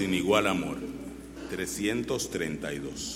sin igual amor. 332.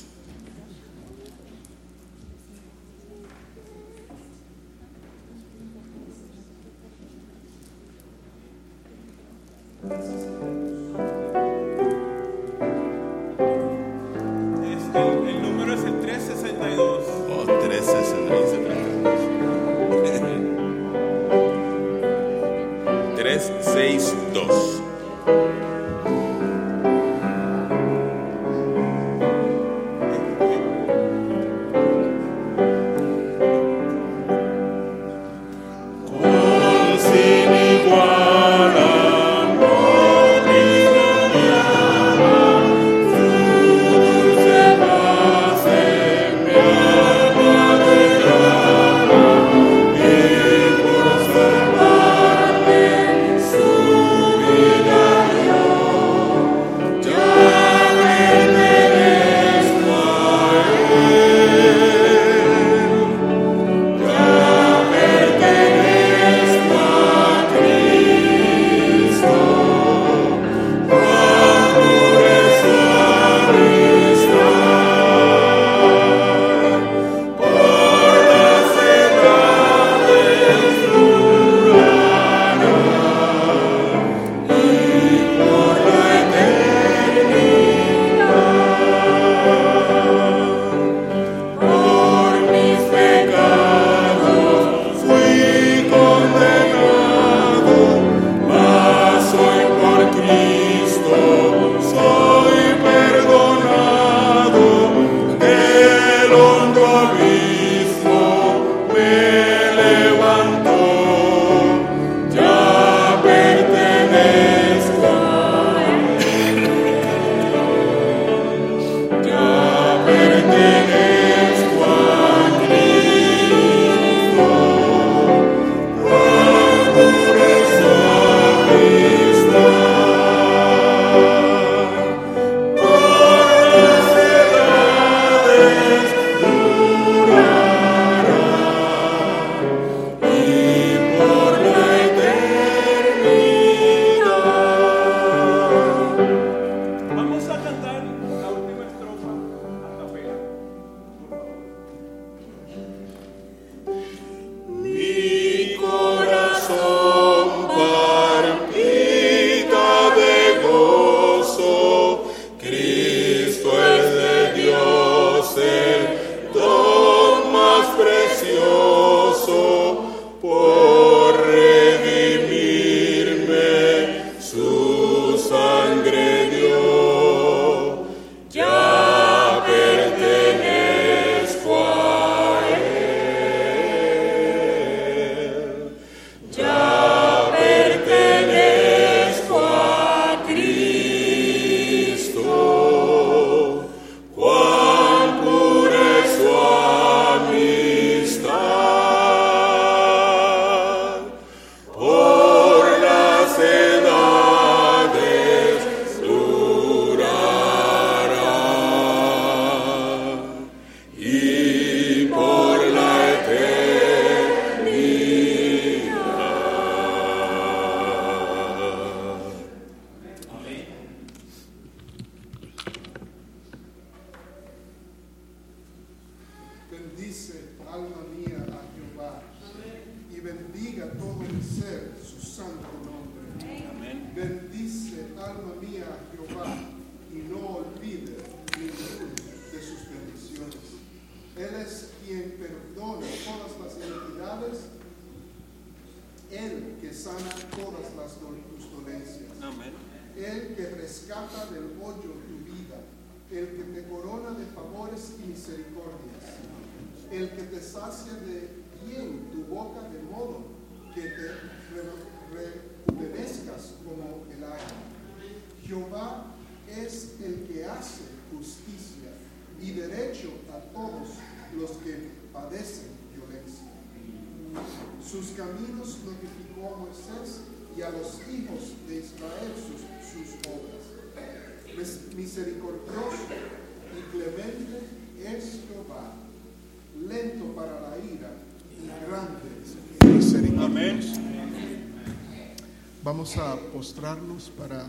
A postrarnos para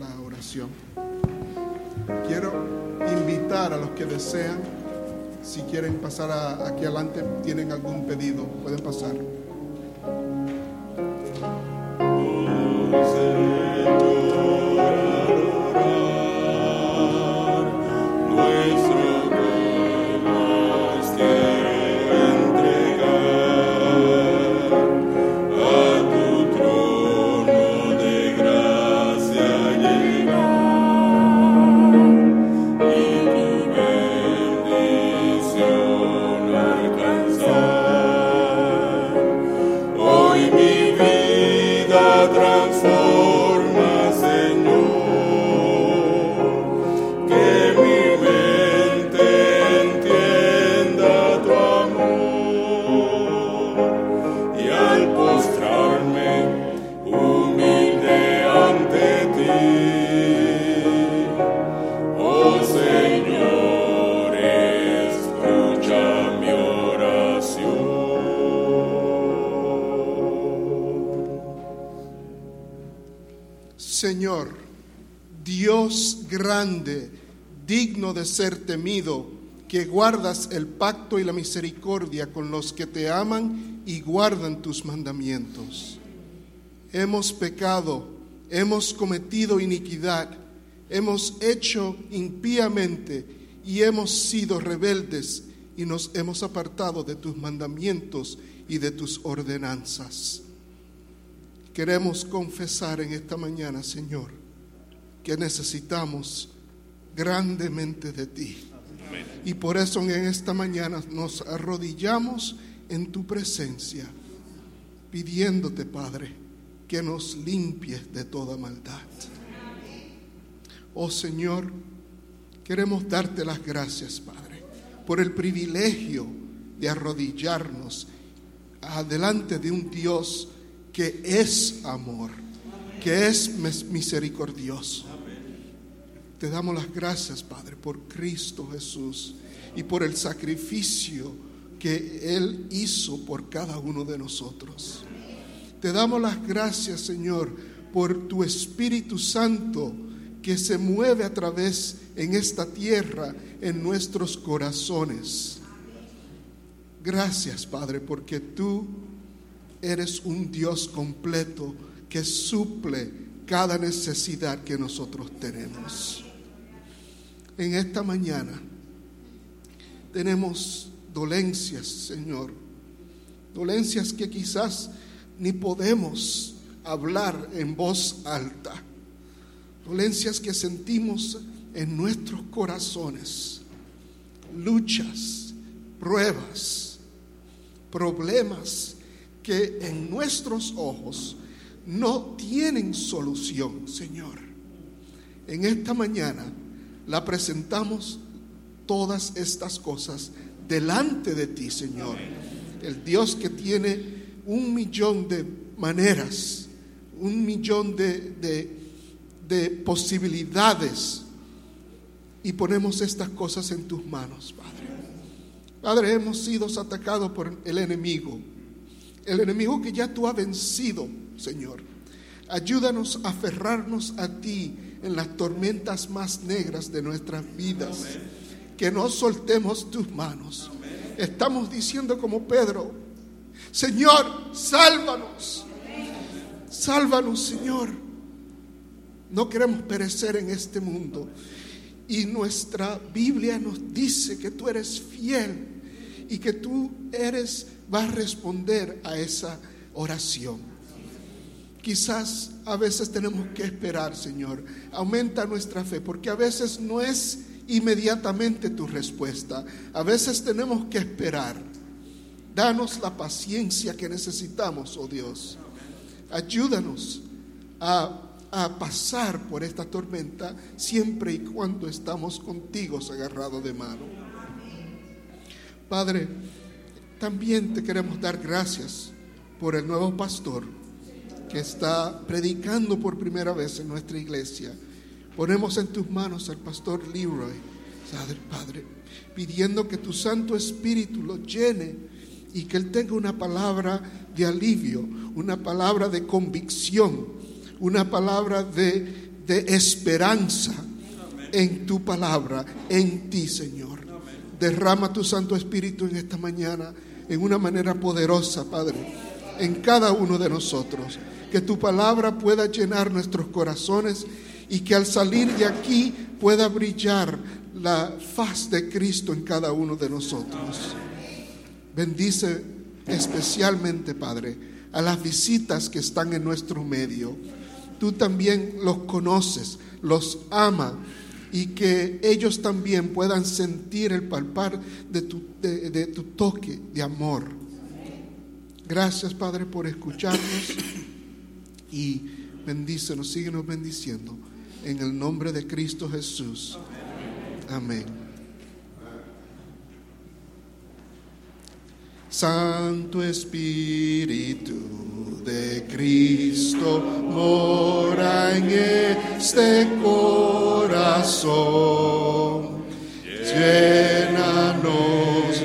la oración. Quiero invitar a los que desean, si quieren pasar aquí adelante, tienen algún pedido, pueden pasar. De ser temido, que guardas el pacto y la misericordia con los que te aman y guardan tus mandamientos. Hemos pecado, hemos cometido iniquidad, hemos hecho impíamente y hemos sido rebeldes y nos hemos apartado de tus mandamientos y de tus ordenanzas. Queremos confesar en esta mañana, Señor, que necesitamos grandemente de ti. Y por eso en esta mañana nos arrodillamos en tu presencia, pidiéndote, Padre, que nos limpies de toda maldad. Oh Señor, queremos darte las gracias, Padre, por el privilegio de arrodillarnos adelante de un Dios que es amor, que es misericordioso te damos las gracias, Padre, por Cristo Jesús y por el sacrificio que Él hizo por cada uno de nosotros. Te damos las gracias, Señor, por tu Espíritu Santo que se mueve a través en esta tierra, en nuestros corazones. Gracias, Padre, porque tú eres un Dios completo que suple cada necesidad que nosotros tenemos. En esta mañana tenemos dolencias, Señor, dolencias que quizás ni podemos hablar en voz alta, dolencias que sentimos en nuestros corazones, luchas, pruebas, problemas que en nuestros ojos no tienen solución, Señor. En esta mañana la presentamos todas estas cosas delante de ti, Señor. El Dios que tiene un millón de maneras, un millón de, de, posibilidades. Y ponemos estas cosas en tus manos, Padre. Padre, hemos sido atacados por el enemigo. El enemigo que ya tú has vencido, Señor. Ayúdanos a aferrarnos a ti en las tormentas más negras de nuestras vidas. Que no soltemos tus manos. Estamos diciendo como Pedro, Señor, sálvanos. Sálvanos, Señor. No queremos perecer en este mundo. Y nuestra Biblia nos dice que tú eres fiel y que tú eres, vas a responder a esa oración. Quizás a veces tenemos que esperar, Señor. Aumenta nuestra fe, porque a veces no es inmediatamente tu respuesta. A veces tenemos que esperar. Danos la paciencia que necesitamos, oh Dios. Ayúdanos a, a pasar por esta tormenta siempre y cuando estamos contigo agarrados de mano. Padre, también te queremos dar gracias por el nuevo pastor que está predicando por primera vez en nuestra iglesia. Ponemos en tus manos al pastor Leroy, Padre, pidiendo que tu Santo Espíritu lo llene y que él tenga una palabra de alivio, una palabra de convicción, una palabra de, de esperanza en tu palabra, en ti, Señor. Derrama tu Santo Espíritu en esta mañana en una manera poderosa, Padre, en cada uno de nosotros que tu palabra pueda llenar nuestros corazones y que al salir de aquí pueda brillar la faz de Cristo en cada uno de nosotros. Bendice especialmente, Padre, a las visitas que están en nuestro medio. Tú también los conoces, los ama y que ellos también puedan sentir el palpar de tu, de, tu toque de amor. Gracias, Padre, por escucharnos y bendícenos, síguenos bendiciendo. En el nombre de Cristo Jesús. Amén. Santo Espíritu de Cristo mora en este corazón. Llénanos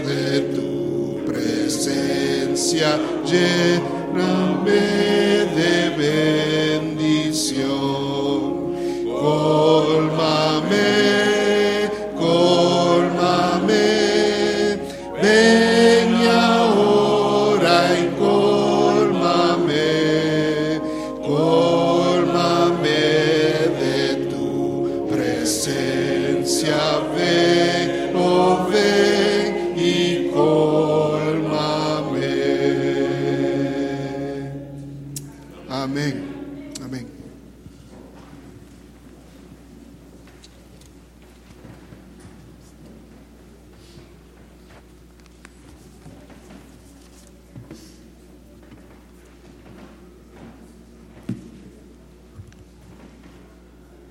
de tu presencia, lléname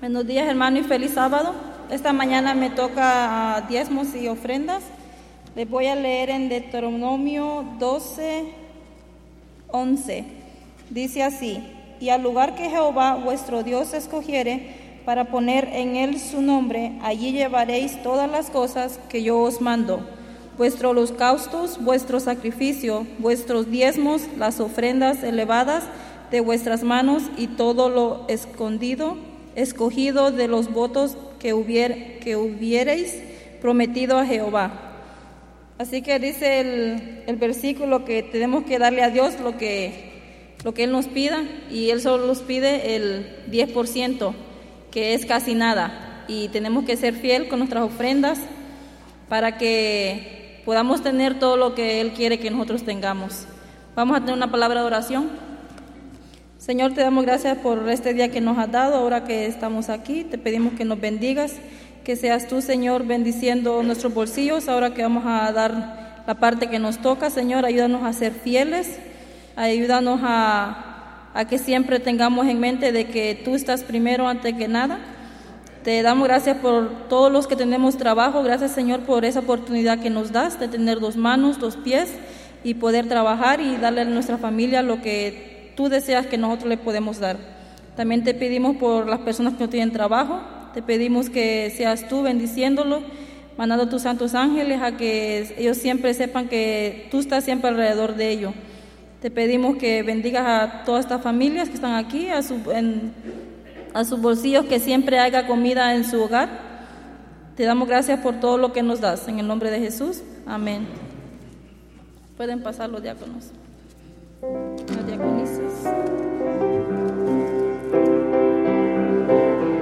Buenos días, hermano, y feliz sábado. Esta mañana me toca ah, diezmos y ofrendas. Les voy a leer en Deuteronomio 12, 11. Dice así: Y al lugar que Jehová vuestro Dios escogiere para poner en él su nombre, allí llevaréis todas las cosas que yo os mando: vuestros holocaustos, vuestro sacrificio, vuestros diezmos, las ofrendas elevadas de vuestras manos y todo lo escondido escogido de los votos que, hubier, que hubierais prometido a Jehová. Así que dice el, el, versículo que tenemos que darle a Dios lo que, lo que Él nos pida y Él solo nos pide el 10%, que es casi nada. Y tenemos que ser fiel con nuestras ofrendas para que podamos tener todo lo que Él quiere que nosotros tengamos. Vamos a tener una palabra de oración. Señor, te damos gracias por este día que nos has dado, ahora que estamos aquí. Te pedimos que nos bendigas, que seas tú, Señor, bendiciendo nuestros bolsillos, ahora que vamos a dar la parte que nos toca. Señor, ayúdanos a ser fieles, ayúdanos a, a que siempre tengamos en mente de que tú estás primero antes que nada. Te damos gracias por todos los que tenemos trabajo. Gracias, Señor, por esa oportunidad que nos das de tener dos manos, dos pies y poder trabajar y darle a nuestra familia lo que tú deseas que nosotros le podemos dar. También te pedimos por las personas que no tienen trabajo, te pedimos que seas tú bendiciéndolo, mandando a tus santos ángeles a que ellos siempre sepan que tú estás siempre alrededor de ellos. Te pedimos que bendigas a todas estas familias que están aquí, a, sus bolsillos, que siempre haya comida en su hogar. Te damos gracias por todo lo que nos das. En el nombre de Jesús. Amén. Pueden pasar los diáconos. Maranata.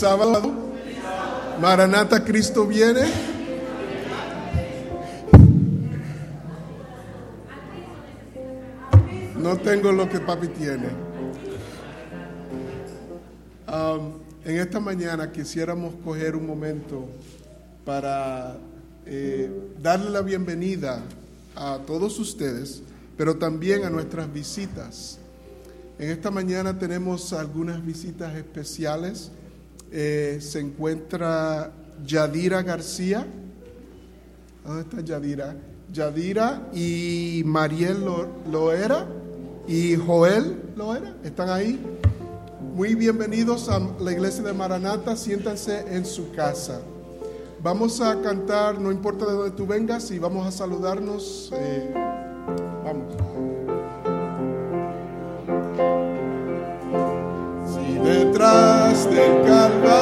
Sábado. Maranata, Cristo viene. No tengo lo que papi tiene. Um, en esta mañana quisiéramos coger un momento para eh, darle la bienvenida a todos ustedes, pero también a nuestras visitas. En esta mañana tenemos algunas visitas especiales. Eh, se encuentra Yadira García. ¿Dónde está Yadira? Yadira y Mariel Loera y Joel Loera. ¿Están ahí? Muy bienvenidos a la iglesia de Maranata. Siéntanse en su casa. Vamos a cantar, no importa de dónde tú vengas, y vamos a saludarnos. Eh, vamos. Στην Καλλιόρ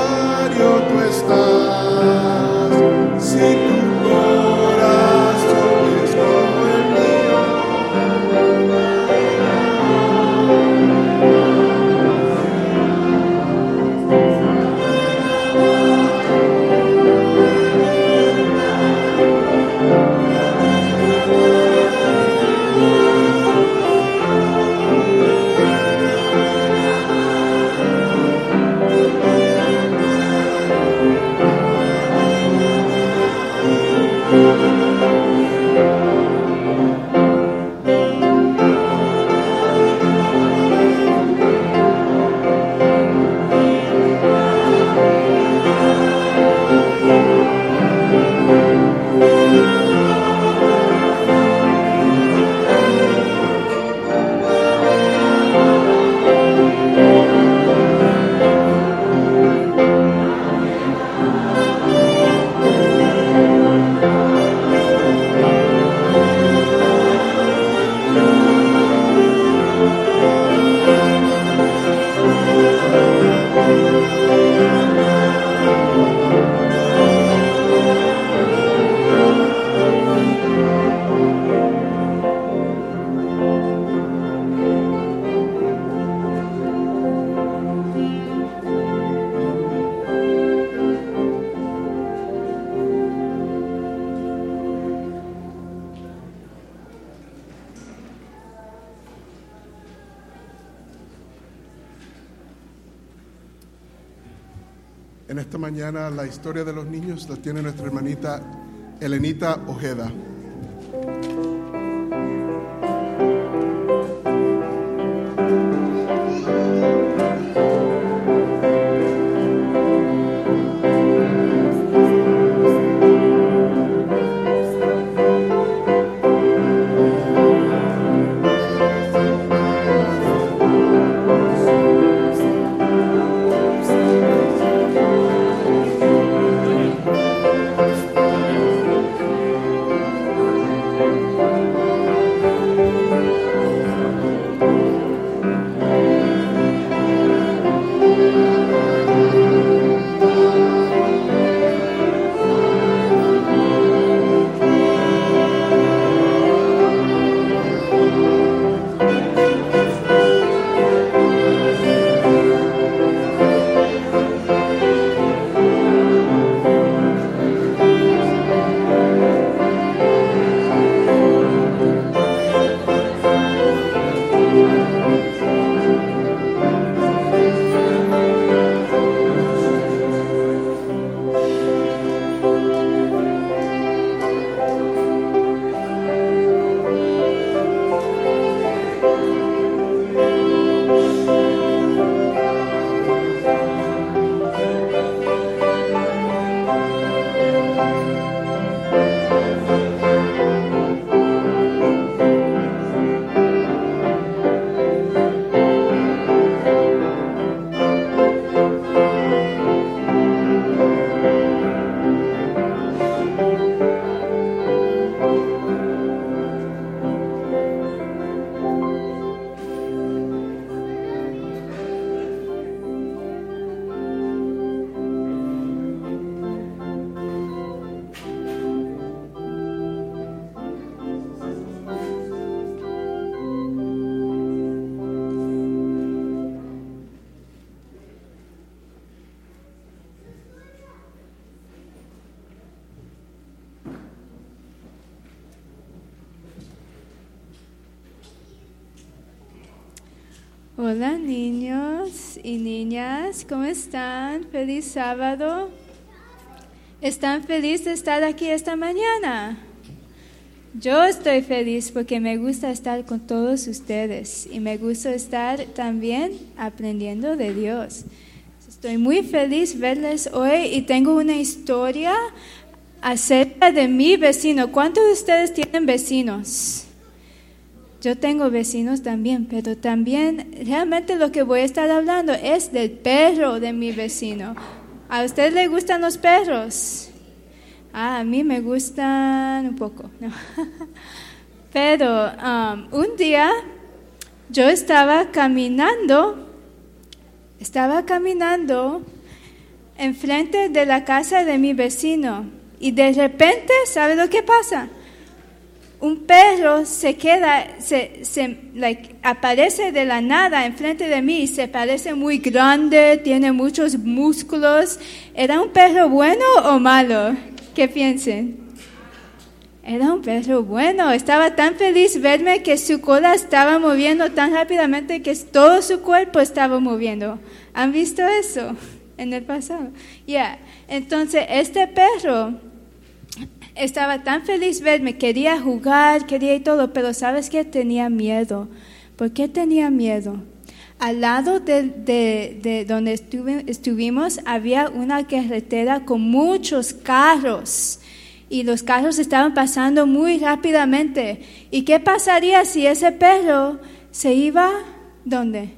historia de los niños la tiene nuestra hermanita Elenita Ojeda. ¿Cómo están? Feliz sábado. ¿Están felices de estar aquí esta mañana? Yo estoy feliz porque me gusta estar con todos ustedes y me gusta estar también aprendiendo de Dios. Estoy muy feliz verles hoy y tengo una historia acerca de mi vecino. ¿Cuántos de ustedes tienen vecinos? Yo tengo vecinos también, pero también realmente lo que voy a estar hablando es del perro de mi vecino. ¿A usted le gustan los perros? Ah, a mí me gustan un poco. Pero um, un día yo estaba caminando, estaba caminando enfrente de la casa de mi vecino y de repente, ¿sabe lo que pasa? Un perro se queda, se, se like, aparece de la nada enfrente de mí, se parece muy grande, tiene muchos músculos. ¿Era un perro bueno o malo? ¿Qué piensen? Era un perro bueno, estaba tan feliz verme que su cola estaba moviendo tan rápidamente que todo su cuerpo estaba moviendo. ¿Han visto eso en el pasado? Ya, entonces este perro estaba tan feliz verme, quería jugar, quería y todo, pero sabes que tenía miedo. ¿Por qué tenía miedo? Al lado de, de, donde estuvimos había una carretera con muchos carros y los carros estaban pasando muy rápidamente. ¿Y qué pasaría si ese perro se iba dónde?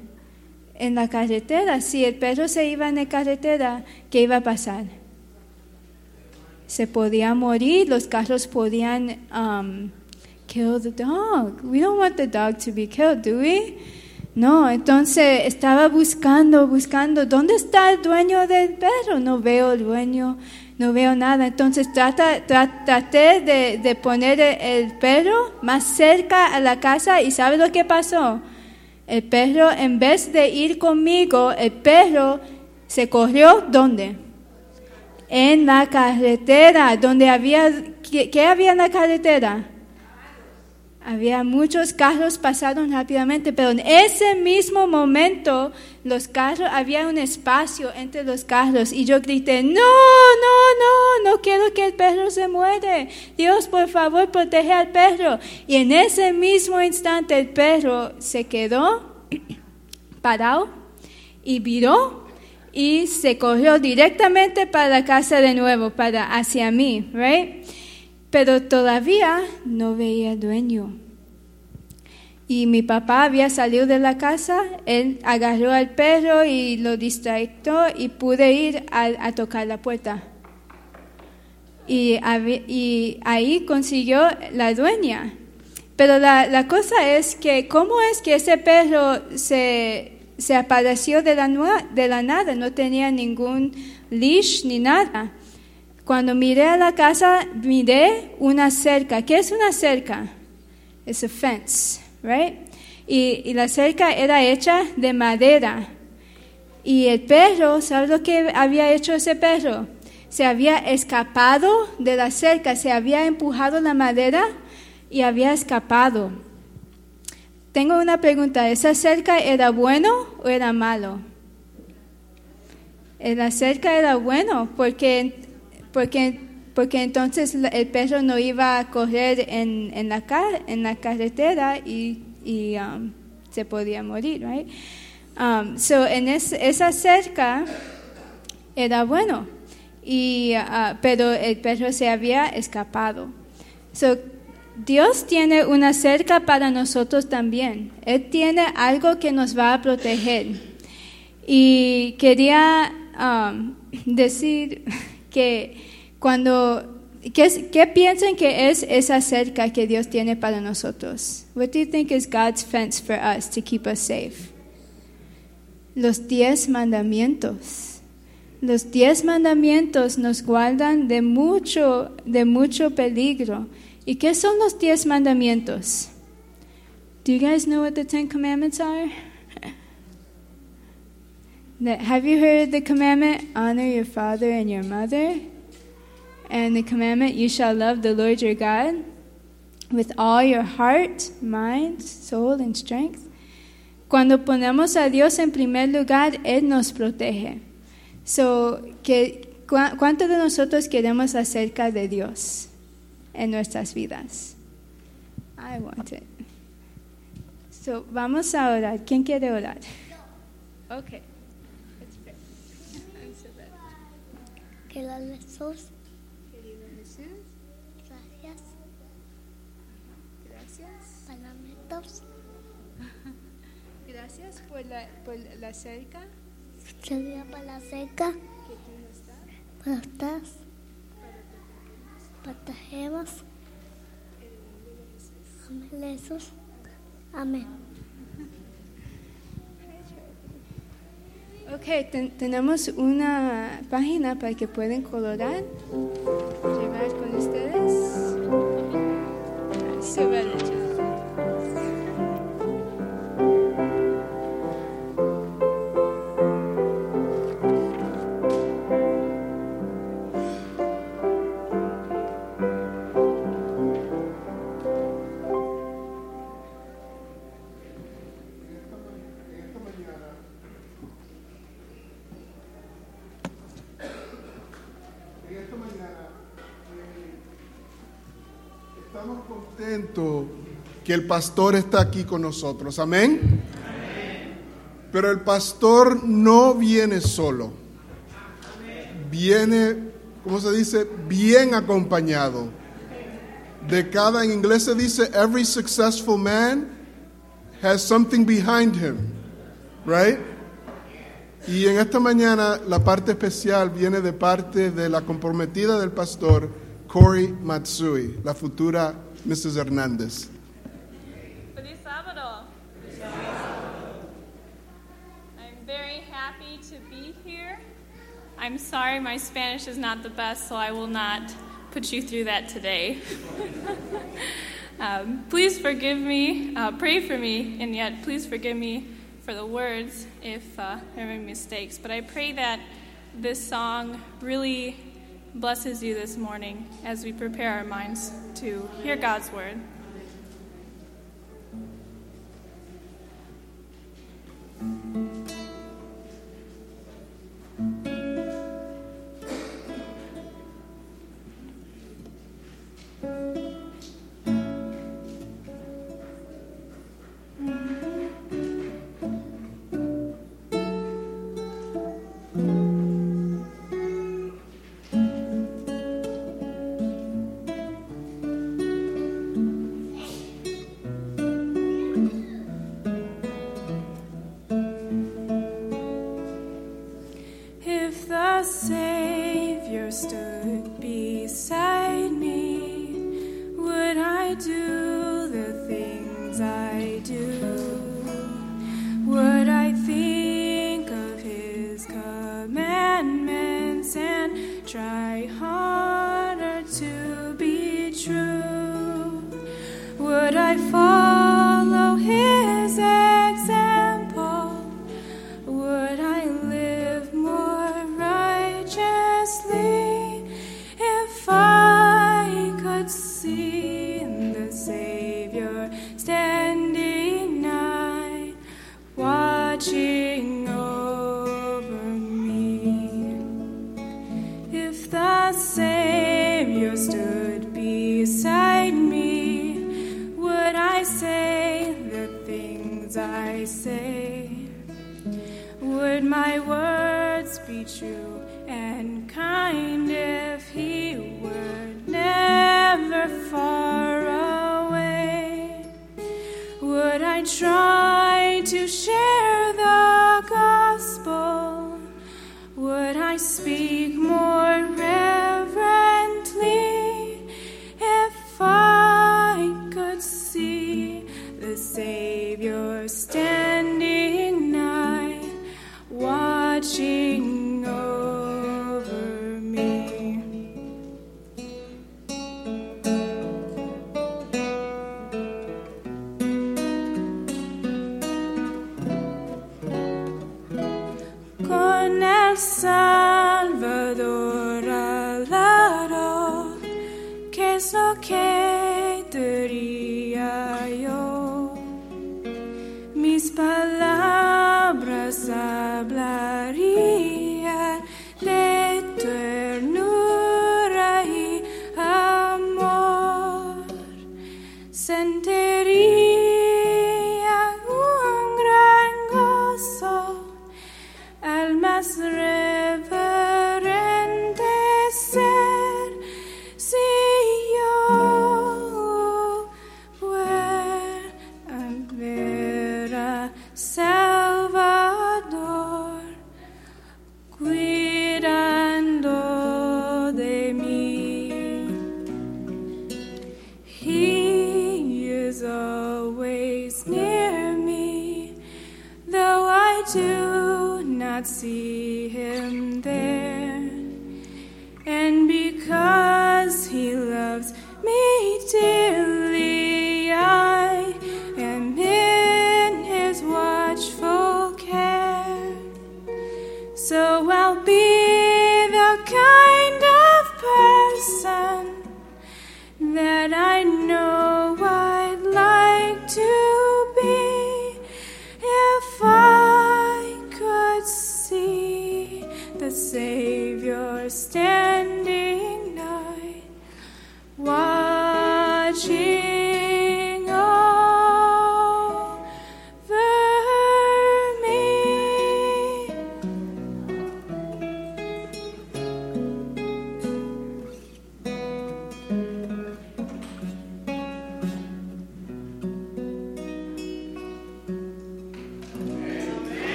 En la carretera. Si el perro se iba en la carretera, ¿qué iba a pasar? Se podía morir, los carros podían um, kill the dog. We don't want the dog to be killed, do we? No, entonces estaba buscando, buscando, ¿dónde está el dueño del perro? No veo el dueño, no veo nada. Entonces trata, traté de, de, poner el perro más cerca a la casa y ¿sabe lo que pasó? El perro, en vez de ir conmigo, el perro se corrió, ¿dónde? En la carretera, donde había, ¿qué, había en la carretera? Había muchos carros pasaron rápidamente, pero en ese mismo momento los carros, había un espacio entre los carros y yo grité, no, no, no, no quiero que el perro se muere. Dios, por favor, protege al perro. Y en ese mismo instante el perro se quedó parado y viró y se corrió directamente para la casa de nuevo, para hacia mí, right? Pero todavía no veía dueño. Y mi papá había salido de la casa, él agarró al perro y lo distractó y pude ir a, tocar la puerta. Y, y, ahí consiguió la dueña. Pero la, la cosa es que, ¿cómo es que ese perro se se apareció de la, nada, no tenía ningún leash ni nada. Cuando miré a la casa, miré una cerca. ¿Qué es una cerca? Es a fence, right? Y, y, la cerca era hecha de madera. Y el perro, ¿sabes lo que había hecho ese perro? Se había escapado de la cerca, se había empujado la madera y había escapado. Tengo una pregunta, ¿esa cerca era bueno o era malo? La cerca era bueno porque, porque, porque entonces el perro no iba a correr en, en, la, en la carretera y, y um, se podía morir, right? Um, so en esa cerca era bueno, y, uh, pero el perro se había escapado. Dios tiene una cerca para nosotros también. Él tiene algo que nos va a proteger. Y quería um, decir que cuando ¿Qué, ¿Qué, piensan que es esa cerca que Dios tiene para nosotros? What do you think is God's fence for us to keep us safe? Los diez mandamientos. Los diez mandamientos nos guardan de mucho, de mucho peligro. ¿Y qué son los diez mandamientos? Do you guys know what the Ten Commandments are? Have you heard the commandment, honor your father and your mother? And the commandment, you shall love the Lord your God with all your heart, mind, soul, and strength? cuando ponemos a Dios en primer lugar, Él nos protege. So, ¿Cuánto de nosotros queremos acerca de Dios en nuestras vidas? I want it. So, vamos a orar. ¿Quién quiere orar? Okay. Querido Jesús. Querido Jesús. Gracias. Gracias. Parlamentos. Gracias por la, por la cerca. Gracias por la cerca. Que tú nos das. Para estás. Protegemos. Jesús. Amén. Ok, ten, tenemos una página para que pueden colorar, llevar con ustedes. Súper que el pastor está aquí con nosotros. Amén. Pero el pastor no viene solo. Viene, ¿cómo se dice? Bien acompañado. De cada, en inglés se dice, every successful man has something behind him. Right? Y en esta mañana la parte especial viene de parte de la comprometida del pastor Corey Matsui, la futura Mrs. Hernández. I'm sorry my Spanish is not the best, so I will not put you through that today. um, please forgive me, uh, pray for me, and yet please forgive me for the words if uh, I make mistakes. But I pray that this song really blesses you this morning as we prepare our minds to hear God's word. Palabras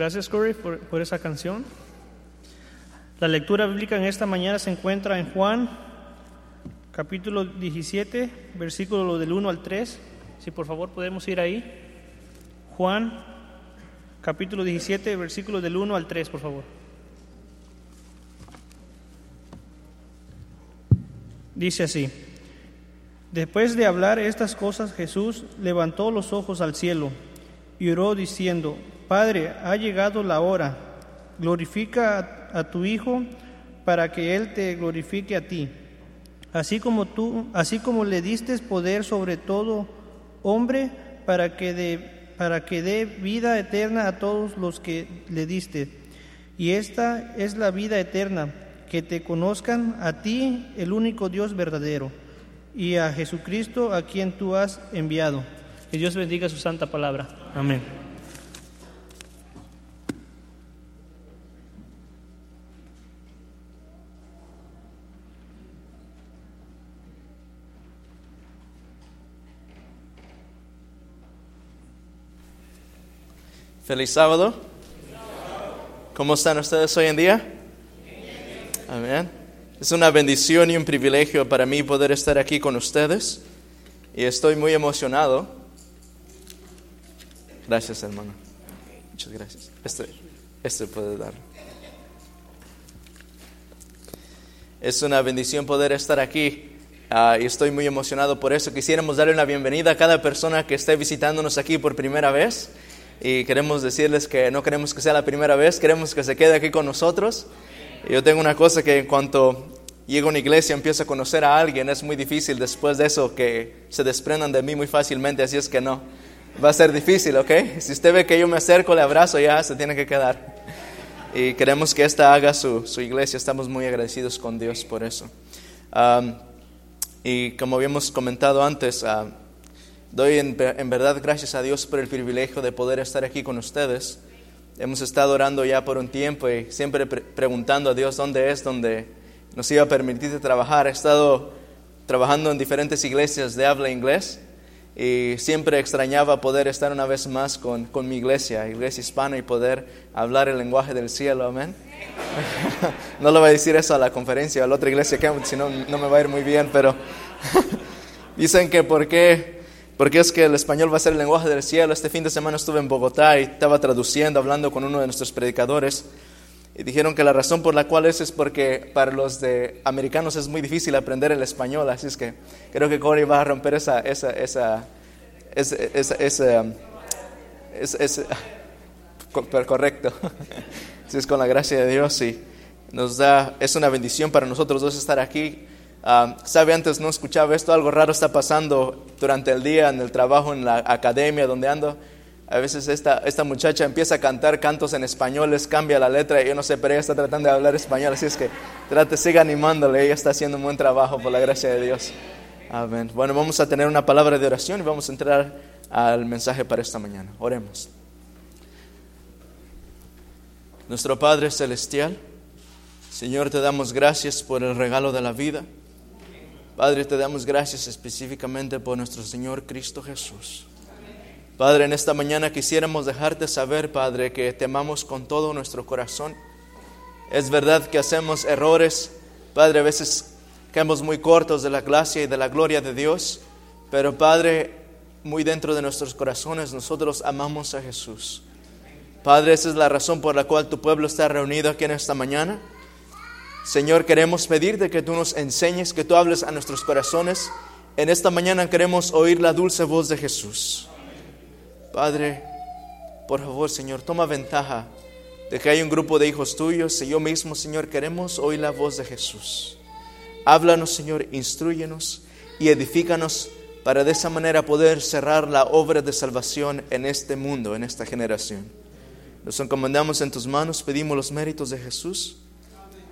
gracias, Corey, por, esa canción. La lectura bíblica en esta mañana se encuentra en Juan, capítulo 17, versículo del 1 al 3. Si por favor podemos ir ahí. Juan, capítulo 17, versículo del 1 al 3, por favor. Dice así. Después de hablar estas cosas, Jesús levantó los ojos al cielo y oró diciendo, Padre, ha llegado la hora, glorifica a, tu Hijo para que Él te glorifique a ti, así como tú, así como le diste poder sobre todo hombre para que dé para que dé vida eterna a todos los que le diste. Y esta es la vida eterna, que te conozcan a ti, el único Dios verdadero y a Jesucristo a quien tú has enviado. Que Dios bendiga su santa palabra. Amén. Feliz sábado. ¿Cómo están ustedes hoy en día? Amén. Es una bendición y un privilegio para mí poder estar aquí con ustedes y estoy muy emocionado. Gracias, hermano. Muchas gracias. Este, este puede dar. Es una bendición poder estar aquí ah, y estoy muy emocionado por eso. Quisiéramos darle una bienvenida a cada persona que esté visitándonos aquí por primera vez y queremos decirles que no queremos que sea la primera vez, queremos que se quede aquí con nosotros. Yo tengo una cosa que en cuanto llego a una iglesia empiezo a conocer a alguien, es muy difícil después de eso que se desprendan de mí muy fácilmente, así es que no, va a ser difícil, ¿ok? Si usted ve que yo me acerco, le abrazo, ya se tiene que quedar. Y queremos que esta haga su, su iglesia, estamos muy agradecidos con Dios por eso. Um, y como habíamos comentado antes, uh, doy en, en verdad gracias a Dios por el privilegio de poder estar aquí con ustedes. Hemos estado orando ya por un tiempo y siempre pre preguntando a Dios dónde es donde nos iba a permitir trabajar. He estado trabajando en diferentes iglesias de habla inglés y siempre extrañaba poder estar una vez más con, con mi iglesia, iglesia hispana, y poder hablar el lenguaje del cielo, amén. no le voy a decir eso a la conferencia, a la otra iglesia, que si no, no me va a ir muy bien, pero dicen que por qué porque es que el español va a ser el lenguaje del cielo. Este fin de semana estuve en Bogotá y estaba traduciendo, hablando con uno de nuestros predicadores. Y dijeron que la razón por la cual es es porque para los de americanos es muy difícil aprender el español. Así es que creo que Corey va a romper esa, esa, esa, esa, esa, esa, esa, esa correcto. Así es con la gracia de Dios y nos da, es una bendición para nosotros dos estar aquí. Uh, sabe, antes no escuchaba esto, algo raro está pasando durante el día en el trabajo, en la academia donde ando. A veces esta, esta muchacha empieza a cantar cantos en español, les cambia la letra y yo no sé, pero ella está tratando de hablar español, así es que trate, siga animándole, ella está haciendo un buen trabajo por la gracia de Dios. Amén. Bueno, vamos a tener una palabra de oración y vamos a entrar al mensaje para esta mañana. Oremos. Nuestro Padre Celestial, Señor, te damos gracias por el regalo de la vida. Padre, te damos gracias específicamente por nuestro Señor Cristo Jesús. Padre, en esta mañana quisiéramos dejarte saber, Padre, que te amamos con todo nuestro corazón. Es verdad que hacemos errores, Padre, a veces caemos muy cortos de la gracia y de la gloria de Dios, pero Padre, muy dentro de nuestros corazones nosotros amamos a Jesús. Padre, esa es la razón por la cual tu pueblo está reunido aquí en esta mañana. Señor, queremos pedirte que tú nos enseñes, que tú hables a nuestros corazones. En esta mañana queremos oír la dulce voz de Jesús. Padre, por favor, Señor, toma ventaja de que hay un grupo de hijos tuyos y yo mismo, Señor, queremos oír la voz de Jesús. Háblanos, Señor, instruyenos y edifícanos para de esa manera poder cerrar la obra de salvación en este mundo, en esta generación. Nos encomendamos en tus manos, pedimos los méritos de Jesús.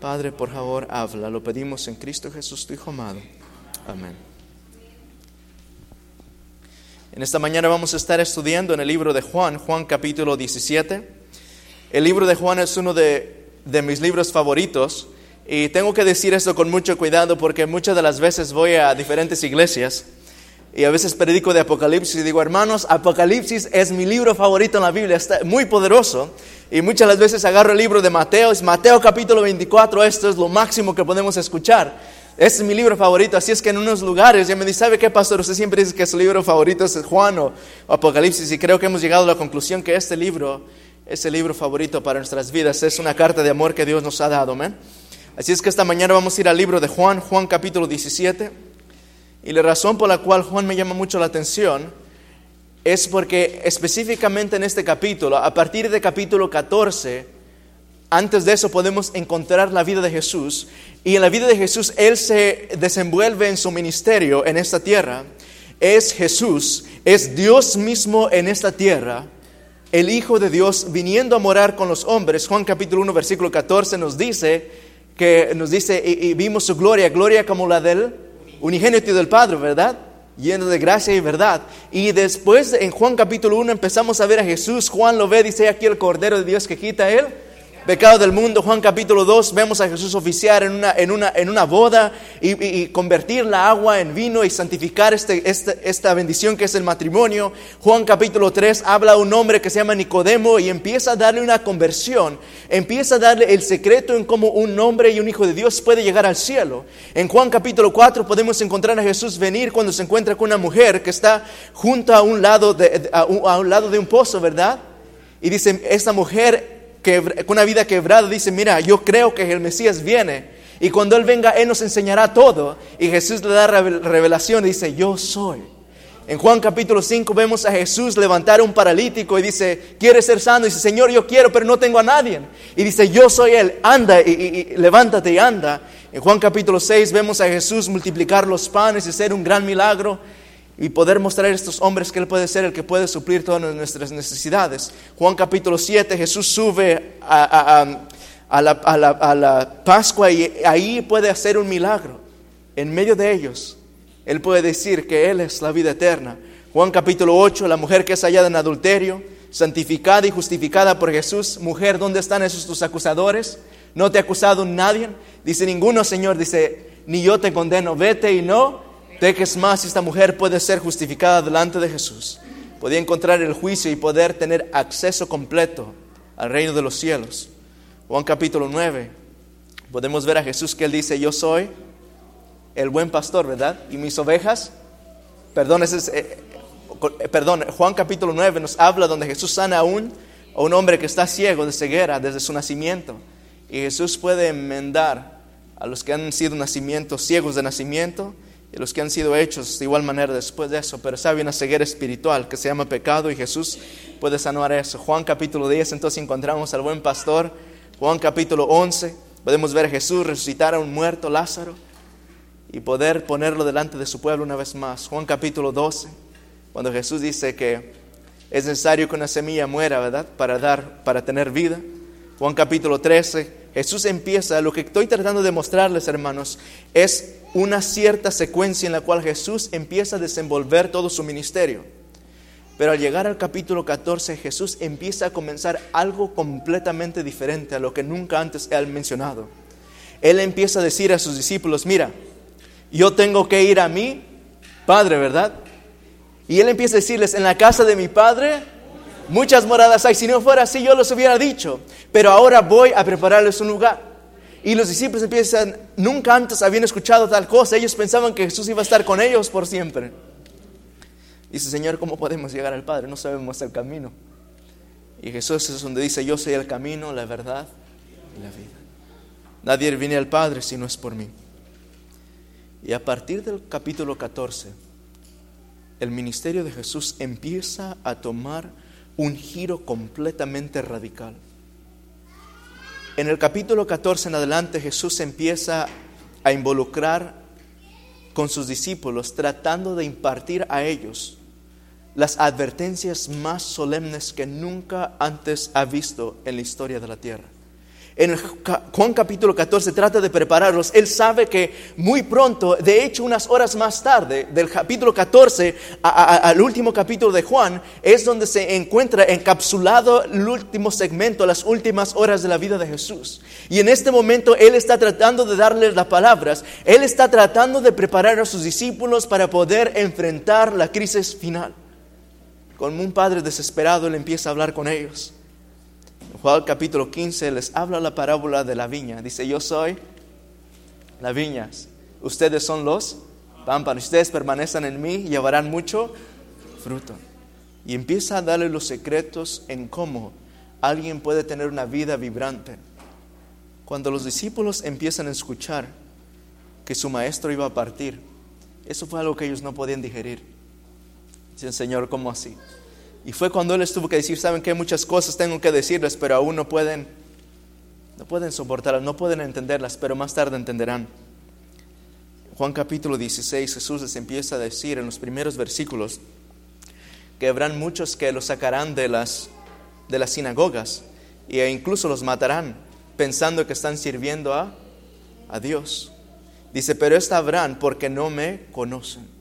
Padre, por favor, habla. Lo pedimos en Cristo Jesús, tu Hijo amado. Amén. En esta mañana vamos a estar estudiando en el libro de Juan, Juan capítulo 17. El libro de Juan es uno de, de mis libros favoritos y tengo que decir esto con mucho cuidado porque muchas de las veces voy a diferentes iglesias y a veces predico de Apocalipsis y digo, hermanos, Apocalipsis es mi libro favorito en la Biblia, está muy poderoso. Y muchas las veces agarro el libro de Mateo, es Mateo capítulo 24, esto es lo máximo que podemos escuchar. Es mi libro favorito, así es que en unos lugares ya me dice, ¿sabe qué, pastor? Usted siempre dice que su libro favorito es Juan o Apocalipsis y creo que hemos llegado a la conclusión que este libro es el libro favorito para nuestras vidas, es una carta de amor que Dios nos ha dado, amén. Así es que esta mañana vamos a ir al libro de Juan, Juan capítulo 17. Y la razón por la cual Juan me llama mucho la atención es porque específicamente en este capítulo, a partir de capítulo 14, antes de eso podemos encontrar la vida de Jesús y en la vida de Jesús Él se desenvuelve en su ministerio en esta tierra. Es Jesús, es Dios mismo en esta tierra, el Hijo de Dios viniendo a morar con los hombres. Juan capítulo 1 versículo 14 nos dice que nos dice y, y vimos su gloria, gloria como la del unigénito del Padre, ¿verdad? lleno de gracia y verdad. Y después en Juan capítulo 1 empezamos a ver a Jesús. Juan lo ve, dice aquí el Cordero de Dios que quita él pecado del mundo, Juan capítulo 2, vemos a Jesús oficiar en una, en una, en una boda y, convertir la agua en vino y santificar este, este, esta bendición que es el matrimonio. Juan capítulo 3 habla a un hombre que se llama Nicodemo y empieza a darle una conversión, empieza a darle el secreto en cómo un hombre y un hijo de Dios puede llegar al cielo. En Juan capítulo 4 podemos encontrar a Jesús venir cuando se encuentra con una mujer que está junto a un lado de, a un lado de un pozo, ¿verdad? Y dice, esta mujer con una vida quebrada, dice, mira, yo creo que el Mesías viene. Y cuando Él venga, Él nos enseñará todo. Y Jesús le da revelación y dice, yo soy. En Juan capítulo 5 vemos a Jesús levantar a un paralítico y dice, ¿quieres ser sano? Y dice, Señor, yo quiero, pero no tengo a nadie. Y dice, yo soy Él, anda y, levántate y anda. En Juan capítulo 6 vemos a Jesús multiplicar los panes y hacer un gran milagro y poder mostrar a estos hombres que Él puede ser el que puede suplir todas nuestras necesidades. Juan capítulo 7, Jesús sube a, la, Pascua y ahí puede hacer un milagro. En medio de ellos, Él puede decir que Él es la vida eterna. Juan capítulo 8, la mujer que es hallada en adulterio, santificada y justificada por Jesús. Mujer, ¿dónde están esos tus acusadores? ¿No te ha acusado nadie? Dice ninguno, Señor, dice, ni yo te condeno, vete y no es más, esta mujer puede ser justificada delante de Jesús. Podía encontrar el juicio y poder tener acceso completo al reino de los cielos. Juan capítulo 9. Podemos ver a Jesús que él dice, yo soy el buen pastor, ¿verdad? Y mis ovejas, perdón, eh, eh, perdón, Juan capítulo 9 nos habla donde Jesús sana a un, a un hombre que está ciego de ceguera desde su nacimiento. Y Jesús puede enmendar a los que han sido nacimientos, ciegos de nacimiento, los que han sido hechos de igual manera después de eso, pero sabe una ceguera espiritual que se llama pecado y Jesús puede sanar eso. Juan capítulo 10, entonces encontramos al buen pastor. Juan capítulo 11, podemos ver a Jesús resucitar a un muerto Lázaro y poder ponerlo delante de su pueblo una vez más. Juan capítulo 12, cuando Jesús dice que es necesario que una semilla muera, ¿verdad? Para dar, para tener vida. Juan capítulo 13, Jesús empieza, lo que estoy tratando de mostrarles, hermanos, es una cierta secuencia en la cual Jesús empieza a desenvolver todo su ministerio. Pero al llegar al capítulo 14, Jesús empieza a comenzar algo completamente diferente a lo que nunca antes él mencionado. Él empieza a decir a sus discípulos, mira, yo tengo que ir a mi Padre, ¿verdad? Y él empieza a decirles, en la casa de mi Padre muchas moradas hay. Si no fuera así, yo los hubiera dicho. Pero ahora voy a prepararles un lugar. Y los discípulos empiezan, nunca antes habían escuchado tal cosa. Ellos pensaban que Jesús iba a estar con ellos por siempre. Dice, Señor, ¿cómo podemos llegar al Padre? No sabemos el camino. Y Jesús es donde dice, yo soy el camino, la verdad y la vida. Nadie viene al Padre si no es por mí. Y a partir del capítulo 14, el ministerio de Jesús empieza a tomar un giro completamente radical. En el capítulo 14 en adelante Jesús empieza a involucrar con sus discípulos, tratando de impartir a ellos las advertencias más solemnes que nunca antes ha visto en la historia de la tierra en Juan capítulo 14 trata de prepararlos. Él sabe que muy pronto, de hecho unas horas más tarde, del capítulo 14 al último capítulo de Juan, es donde se encuentra encapsulado el último segmento, las últimas horas de la vida de Jesús. Y en este momento Él está tratando de darles las palabras, Él está tratando de preparar a sus discípulos para poder enfrentar la crisis final. Como un padre desesperado, Él empieza a hablar con ellos. Juan capítulo 15 les habla la parábola de la viña. Dice, yo soy la viña, ustedes son los pámpanos, ustedes permanecen en mí y llevarán mucho fruto. Y empieza a darle los secretos en cómo alguien puede tener una vida vibrante. Cuando los discípulos empiezan a escuchar que su maestro iba a partir, eso fue algo que ellos no podían digerir. Dicen, Señor, ¿cómo así? Y fue cuando él estuvo que decir, saben que muchas cosas tengo que decirles, pero aún no pueden, no pueden soportarlas, no pueden entenderlas, pero más tarde entenderán. Juan capítulo 16, Jesús les empieza a decir en los primeros versículos que habrán muchos que los sacarán de las, de las sinagogas e incluso los matarán pensando que están sirviendo a, a Dios. Dice, pero esta habrán porque no me conocen.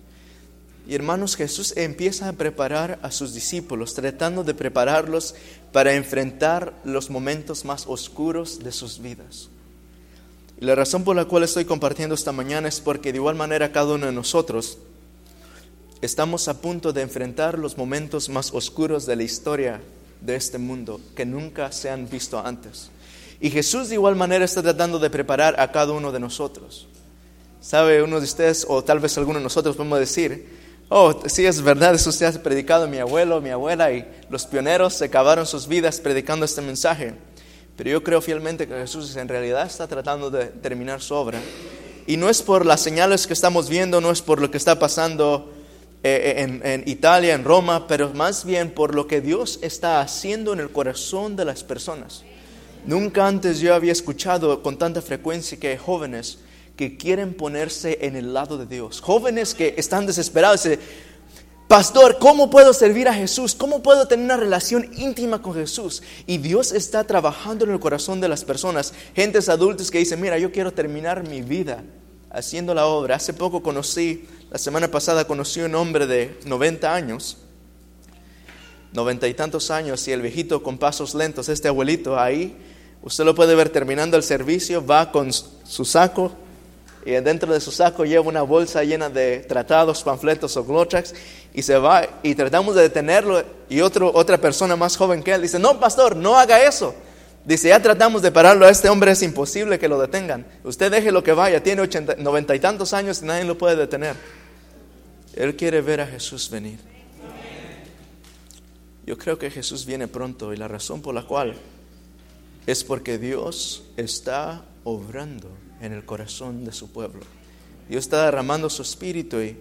Y hermanos, Jesús empieza a preparar a sus discípulos, tratando de prepararlos para enfrentar los momentos más oscuros de sus vidas. Y la razón por la cual estoy compartiendo esta mañana es porque de igual manera cada uno de nosotros estamos a punto de enfrentar los momentos más oscuros de la historia de este mundo que nunca se han visto antes. Y Jesús de igual manera está tratando de preparar a cada uno de nosotros. ¿Sabe uno de ustedes, o tal vez alguno de nosotros podemos decir, Oh, sí, es verdad, eso se ha predicado mi abuelo, mi abuela y los pioneros se acabaron sus vidas predicando este mensaje. Pero yo creo fielmente que Jesús en realidad está tratando de terminar su obra. Y no es por las señales que estamos viendo, no es por lo que está pasando eh, eh, en, en Italia, en Roma, pero más bien por lo que Dios está haciendo en el corazón de las personas. Nunca antes yo había escuchado con tanta frecuencia que jóvenes que quieren ponerse en el lado de Dios. Jóvenes que están desesperados. Pastor, ¿cómo puedo servir a Jesús? ¿Cómo puedo tener una relación íntima con Jesús? Y Dios está trabajando en el corazón de las personas. Gentes adultos que dicen, mira, yo quiero terminar mi vida haciendo la obra. Hace poco conocí, la semana pasada conocí un hombre de 90 años, noventa y tantos años, y el viejito con pasos lentos, este abuelito ahí, usted lo puede ver terminando el servicio, va con su saco, y dentro de su saco lleva una bolsa llena de tratados, panfletos o glochas y se va y tratamos de detenerlo y otro, otra persona más joven que él dice, no, pastor, no haga eso. Dice, ya tratamos de pararlo, a este hombre es imposible que lo detengan. Usted deje lo que vaya, tiene noventa y tantos años y nadie lo puede detener. Él quiere ver a Jesús venir. Yo creo que Jesús viene pronto y la razón por la cual es porque Dios está obrando en el corazón de su pueblo. Dios está derramando su espíritu y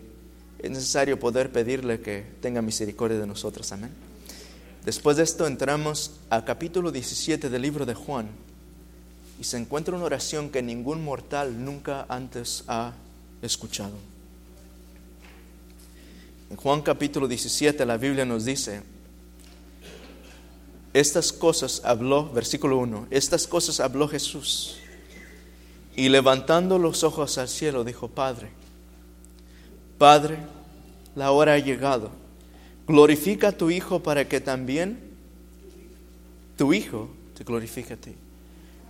es necesario poder pedirle que tenga misericordia de nosotros. Amén. Después de esto entramos al capítulo 17 del libro de Juan y se encuentra una oración que ningún mortal nunca antes ha escuchado. En Juan capítulo 17 la Biblia nos dice, estas cosas habló, versículo 1, estas cosas habló Jesús y levantando los ojos al cielo dijo, Padre, Padre, la hora ha llegado. Glorifica a tu Hijo para que también tu Hijo te glorifique a ti.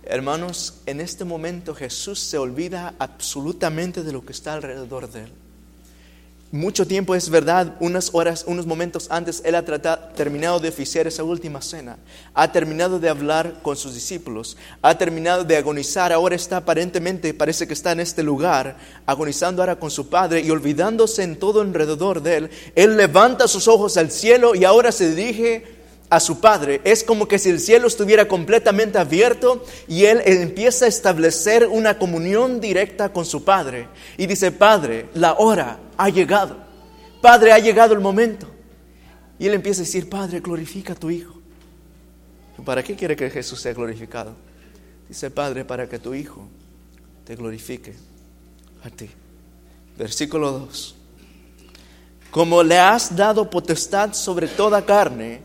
Hermanos, en este momento Jesús se olvida absolutamente de lo que está alrededor de él. Mucho tiempo, es verdad, unas horas, unos momentos antes, Él ha terminado de oficiar esa última cena, ha terminado de hablar con sus discípulos, ha terminado de agonizar, ahora está aparentemente, parece que está en este lugar, agonizando ahora con su Padre y olvidándose en todo alrededor de Él. Él levanta sus ojos al cielo y ahora se dirige a su Padre. Es como que si el cielo estuviera completamente abierto y Él empieza a establecer una comunión directa con su Padre. Y dice, Padre, la hora ha llegado. Padre, ha llegado el momento. Y Él empieza a decir, Padre, glorifica a tu Hijo. ¿Para qué quiere que Jesús sea glorificado? Dice, Padre, para que tu Hijo te glorifique a ti. Versículo 2. Como le has dado potestad sobre toda carne,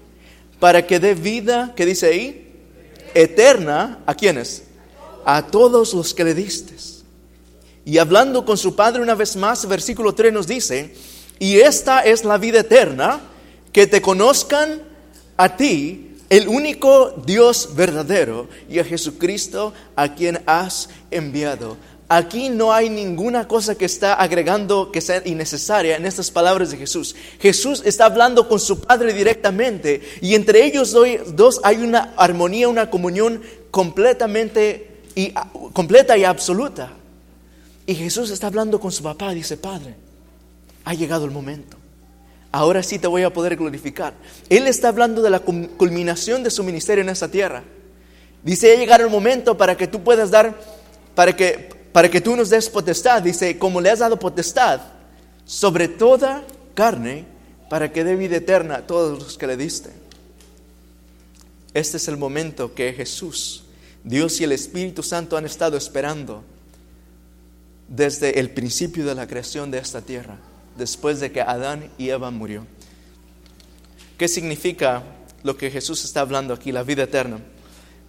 para que dé vida, ¿qué dice ahí? Eterna, ¿a quiénes? A todos los que le diste. Y hablando con su Padre una vez más, versículo 3 nos dice, y esta es la vida eterna, que te conozcan a ti, el único Dios verdadero, y a Jesucristo a quien has enviado. Aquí no hay ninguna cosa que está agregando que sea innecesaria en estas palabras de Jesús. Jesús está hablando con su Padre directamente y entre ellos dos hay una armonía, una comunión completamente y, completa y absoluta. Y Jesús está hablando con su papá, dice, Padre, ha llegado el momento. Ahora sí te voy a poder glorificar. Él está hablando de la culminación de su ministerio en esta tierra. Dice, ha llegado el momento para que tú puedas dar, para que para que tú nos des potestad. Dice, como le has dado potestad sobre toda carne, para que dé vida eterna a todos los que le diste. Este es el momento que Jesús, Dios y el Espíritu Santo han estado esperando desde el principio de la creación de esta tierra, después de que Adán y Eva murió. ¿Qué significa lo que Jesús está hablando aquí, la vida eterna?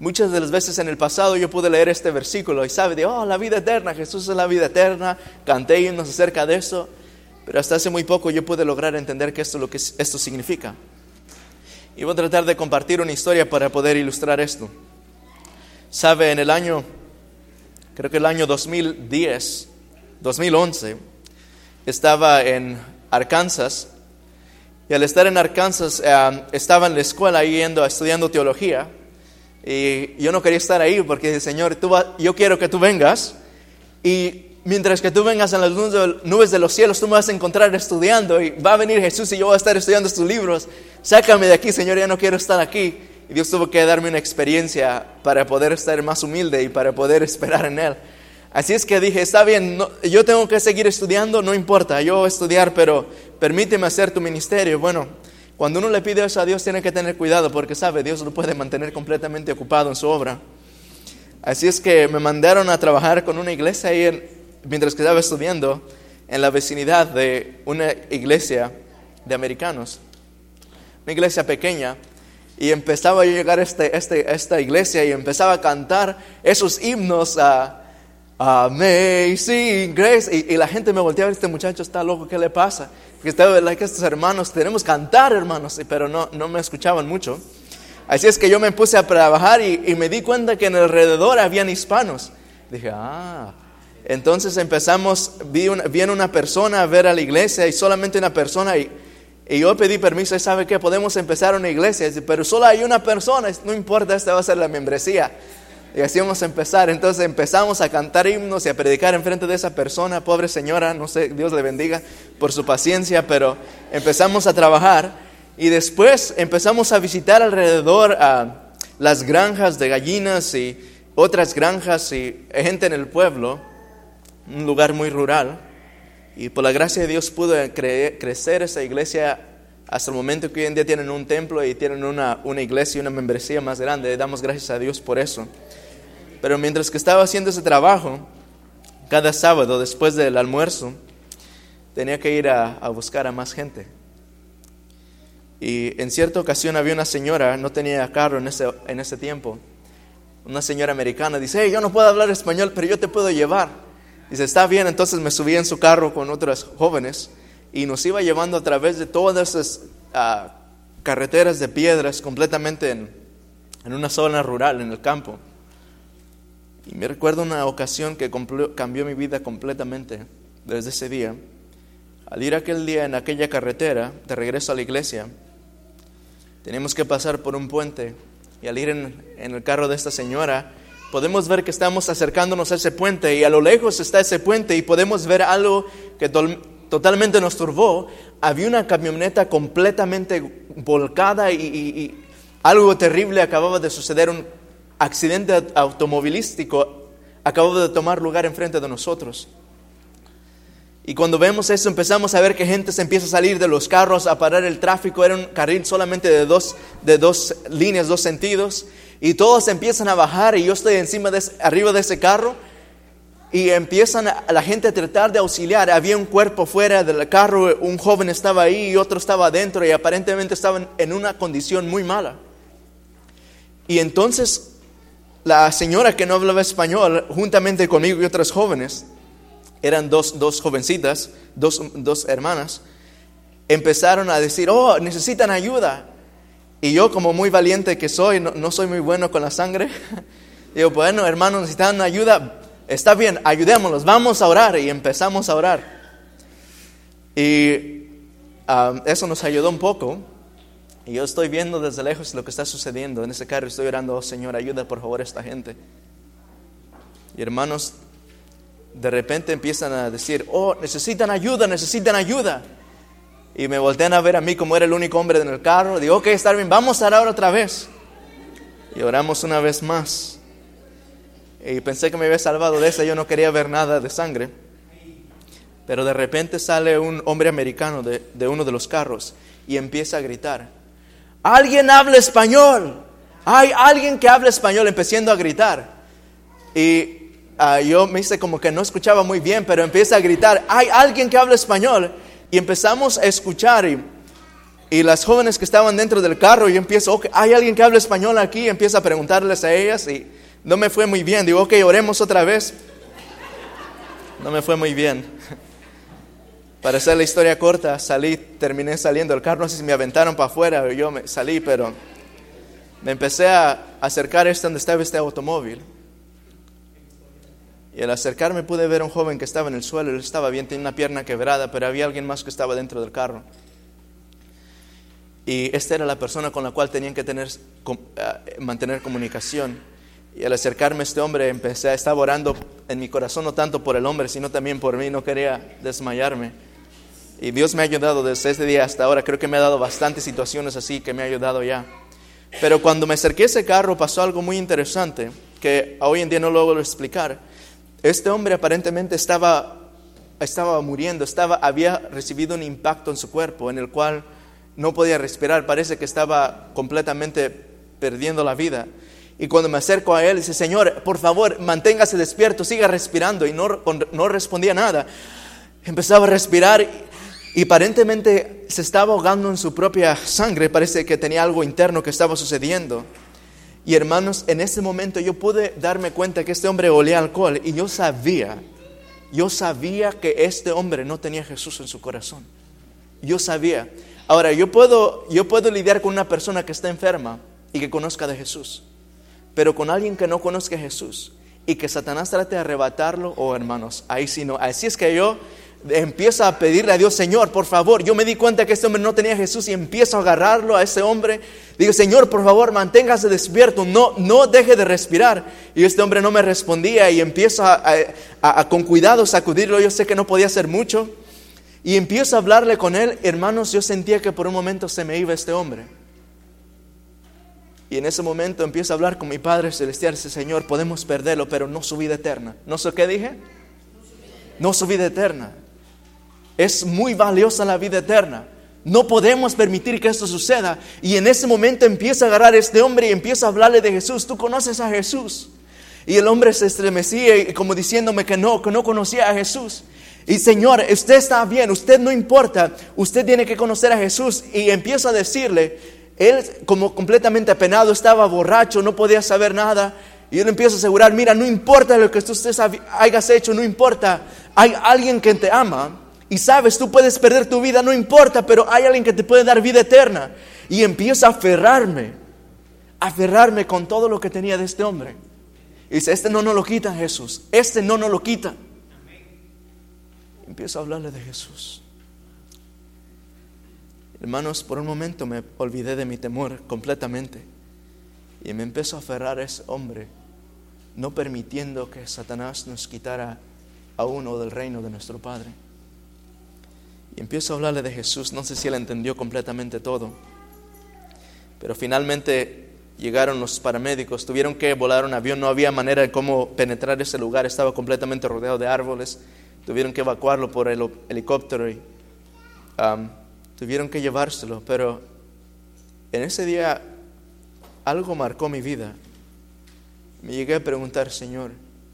Muchas de las veces en el pasado yo pude leer este versículo y sabe de, oh, la vida eterna, Jesús es la vida eterna, canté himnos acerca de eso, pero hasta hace muy poco yo pude lograr entender que esto lo que esto significa. Y voy a tratar de compartir una historia para poder ilustrar esto. Sabe, en el año, creo que el año 2010, 2011, estaba en Arkansas y al estar en Arkansas eh, estaba en la escuela yendo, estudiando teología y yo no quería estar ahí porque, Señor, tú yo quiero que tú vengas y mientras que tú vengas en las nubes de los cielos, tú me vas a encontrar estudiando y va a venir Jesús y yo voy a estar estudiando estos libros. Sácame de aquí, Señor, ya no quiero estar aquí. Y Dios tuvo que darme una experiencia para poder estar más humilde y para poder esperar en Él. Así es que dije, está bien, yo tengo que seguir estudiando, no importa, yo voy a estudiar, pero permíteme hacer tu ministerio. Bueno, cuando uno le pide eso a Dios tiene que tener cuidado porque sabe, Dios lo puede mantener completamente ocupado en su obra. Así es que me mandaron a trabajar con una iglesia ahí mientras que estaba estudiando en la vecinidad de una iglesia de americanos, una iglesia pequeña. Y empezaba a llegar a este, este, esta iglesia y empezaba a cantar esos himnos a Amazing Grace. Y, y, la gente me volteaba, este muchacho está loco, ¿qué le pasa? Porque estaba like, estos hermanos, tenemos que cantar, hermanos, pero no, no me escuchaban mucho. Así es que yo me puse a trabajar y, me di cuenta que en alrededor habían hispanos. Dije, ah, entonces empezamos, vi una, viene una persona a ver a la iglesia y solamente una persona y, y yo pedí permiso y sabe que podemos empezar una iglesia, pero solo hay una persona, no importa, esta va a ser la membresía. Y así vamos a empezar. Entonces empezamos a cantar himnos y a predicar enfrente de esa persona, pobre señora, no sé, Dios le bendiga por su paciencia, pero empezamos a trabajar y después empezamos a visitar alrededor a las granjas de gallinas y otras granjas y gente en el pueblo, un lugar muy rural. Y por la gracia de Dios pudo crecer esa iglesia hasta el momento que hoy en día tienen un templo y tienen una, una iglesia y una membresía más grande. Damos gracias a Dios por eso. Pero mientras que estaba haciendo ese trabajo, cada sábado después del almuerzo, tenía que ir a, buscar a más gente. Y en cierta ocasión había una señora, no tenía carro en ese, en ese tiempo, una señora americana, dice, hey, yo no puedo hablar español, pero yo te puedo llevar. Dice, está bien, entonces me subí en su carro con otras jóvenes y nos iba llevando a través de todas esas ah, carreteras de piedras completamente en, en una zona rural, en el campo. Y me recuerdo una ocasión que cambió mi vida completamente desde ese día. Al ir aquel día en aquella carretera de regreso a la iglesia, tenemos que pasar por un puente y al ir en, el carro de esta señora, podemos ver que estamos acercándonos a ese puente y a lo lejos está ese puente y podemos ver algo que to totalmente nos turbó. Había una camioneta completamente volcada y, y, y algo terrible acababa de suceder, un accidente automovilístico acababa de tomar lugar enfrente de nosotros. Y cuando vemos eso empezamos a ver que gente se empieza a salir de los carros, a parar el tráfico. Era un carril solamente de dos, de dos líneas, dos sentidos. Y todos empiezan a bajar y yo estoy encima de, arriba de ese carro. Y empiezan a, la gente a tratar de auxiliar. Había un cuerpo fuera del carro, un joven estaba ahí y otro estaba adentro y aparentemente estaban en una condición muy mala. Y entonces la señora que no hablaba español, juntamente conmigo y otros jóvenes, eran dos, dos jovencitas, dos, dos, hermanas, empezaron a decir, oh, necesitan ayuda. Y yo como muy valiente que soy, no, no soy muy bueno con la sangre, digo, bueno, hermanos, necesitan ayuda, está bien, ayudémoslos, vamos a orar. Y empezamos a orar. Y um, eso nos ayudó un poco. Y yo estoy viendo desde lejos lo que está sucediendo. En ese carro estoy orando, oh Señor, ayuda por favor a esta gente. Y hermanos, de repente empiezan a decir, oh, necesitan ayuda, necesitan ayuda. Y me voltean a ver a mí como era el único hombre en el carro. Digo, ok, está bien, vamos a orar otra vez. Y oramos una vez más. Y pensé que me había salvado de esa, yo no quería ver nada de sangre. Pero de repente sale un hombre americano de, de uno de los carros y empieza a gritar, alguien habla español, hay alguien que habla español, empezando a gritar. Y Uh, yo me hice como que no escuchaba muy bien, pero empieza a gritar, hay alguien que habla español. Y empezamos a escuchar y, y las jóvenes que estaban dentro del carro, yo empiezo, hay alguien que habla español aquí, empiezo a preguntarles a ellas y no me fue muy bien. Digo, ok, oremos otra vez. No me fue muy bien. Para hacer la historia corta, salí, terminé saliendo del carro, no sé si me aventaron para afuera o yo me salí, pero me empecé a acercar a este donde estaba este automóvil. Y al acercarme pude ver a un joven que estaba en el suelo, él estaba bien, tenía una pierna quebrada, pero había alguien más que estaba dentro del carro. Y esta era la persona con la cual tenían que tener, mantener comunicación. Y al acercarme a este hombre empecé a estar orando en mi corazón no tanto por el hombre, sino también por mí, no quería desmayarme. Y Dios me ha ayudado desde ese día hasta ahora, creo que me ha dado bastantes situaciones así que me ha ayudado ya. Pero cuando me acerqué a ese carro pasó algo muy interesante que hoy en día no logro explicar. Este hombre aparentemente estaba, estaba muriendo, estaba, había recibido un impacto en su cuerpo en el cual no podía respirar, parece que estaba completamente perdiendo la vida. Y cuando me acerco a él, dice, Señor, por favor, manténgase despierto, siga respirando. Y no, no respondía nada. Empezaba a respirar y aparentemente se estaba ahogando en su propia sangre. Parece que tenía algo interno que estaba sucediendo. Y hermanos, en ese momento yo pude darme cuenta que este hombre olía alcohol y yo sabía, yo sabía que este hombre no tenía Jesús en su corazón. Yo sabía. Ahora, yo puedo, yo puedo lidiar con una persona que está enferma y que conozca de Jesús, pero con alguien que no conozca a Jesús y que Satanás trate de arrebatarlo, oh hermanos, ahí sí no. Así es que yo empieza a pedirle a Dios, Señor, por favor, yo me di cuenta que este hombre no tenía Jesús y empiezo a agarrarlo a ese hombre. Digo, Señor, por favor, manténgase despierto, no, no deje de respirar. Y este hombre no me respondía y empiezo a, a, con cuidado sacudirlo, yo sé que no podía hacer mucho. Y empiezo a hablarle con él, hermanos, yo sentía que por un momento se me iba este hombre. Y en ese momento empiezo a hablar con mi Padre Celestial, dice, Señor, podemos perderlo, pero no su vida eterna. ¿No sé qué dije? No su vida eterna. Es muy valiosa la vida eterna. No podemos permitir que esto suceda. Y en ese momento empieza a agarrar a este hombre y empieza a hablarle de Jesús. Tú conoces a Jesús. Y el hombre se estremecía como diciéndome que no, que no conocía a Jesús. Y Señor, usted está bien, usted no importa, usted tiene que conocer a Jesús. Y empieza a decirle, él como completamente apenado, estaba borracho, no podía saber nada. Y él empieza a asegurar, mira, no importa lo que usted hayas hecho, no importa, hay alguien que te ama y sabes, tú puedes perder tu vida, no importa, pero hay alguien que te puede dar vida eterna. Y empiezo a aferrarme, a aferrarme con todo lo que tenía de este hombre. Y dice, este no nos lo quita Jesús, este no nos lo quita. Empiezo a hablarle de Jesús. Hermanos, por un momento me olvidé de mi temor completamente y me empezó a aferrar a ese hombre, no permitiendo que Satanás nos quitara a uno del reino de nuestro Padre. Y empiezo a hablarle de Jesús, no sé si él entendió completamente todo, pero finalmente llegaron los paramédicos, tuvieron que volar un avión, no había manera de cómo penetrar ese lugar, estaba completamente rodeado de árboles, tuvieron que evacuarlo por el helicóptero y um, tuvieron que llevárselo, pero en ese día algo marcó mi vida. Me llegué a preguntar, Señor,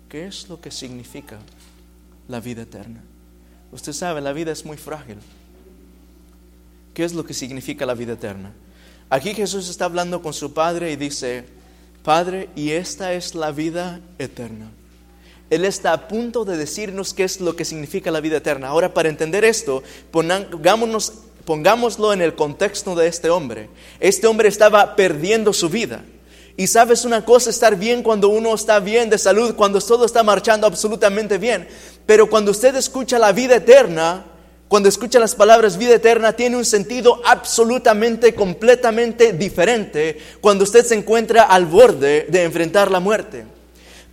¿qué es lo que significa la vida eterna? Usted sabe, la vida es muy frágil. ¿Qué es lo que significa la vida eterna? Aquí Jesús está hablando con su Padre y dice, Padre, y esta es la vida eterna. Él está a punto de decirnos qué es lo que significa la vida eterna. Ahora, para entender esto, pongámonos, pongámoslo en el contexto de este hombre. Este hombre estaba perdiendo su vida. Y sabes una cosa, estar bien cuando uno está bien de salud, cuando todo está marchando absolutamente bien. Pero cuando usted escucha la vida eterna, cuando escucha las palabras vida eterna, tiene un sentido absolutamente, completamente diferente cuando usted se encuentra al borde de enfrentar la muerte.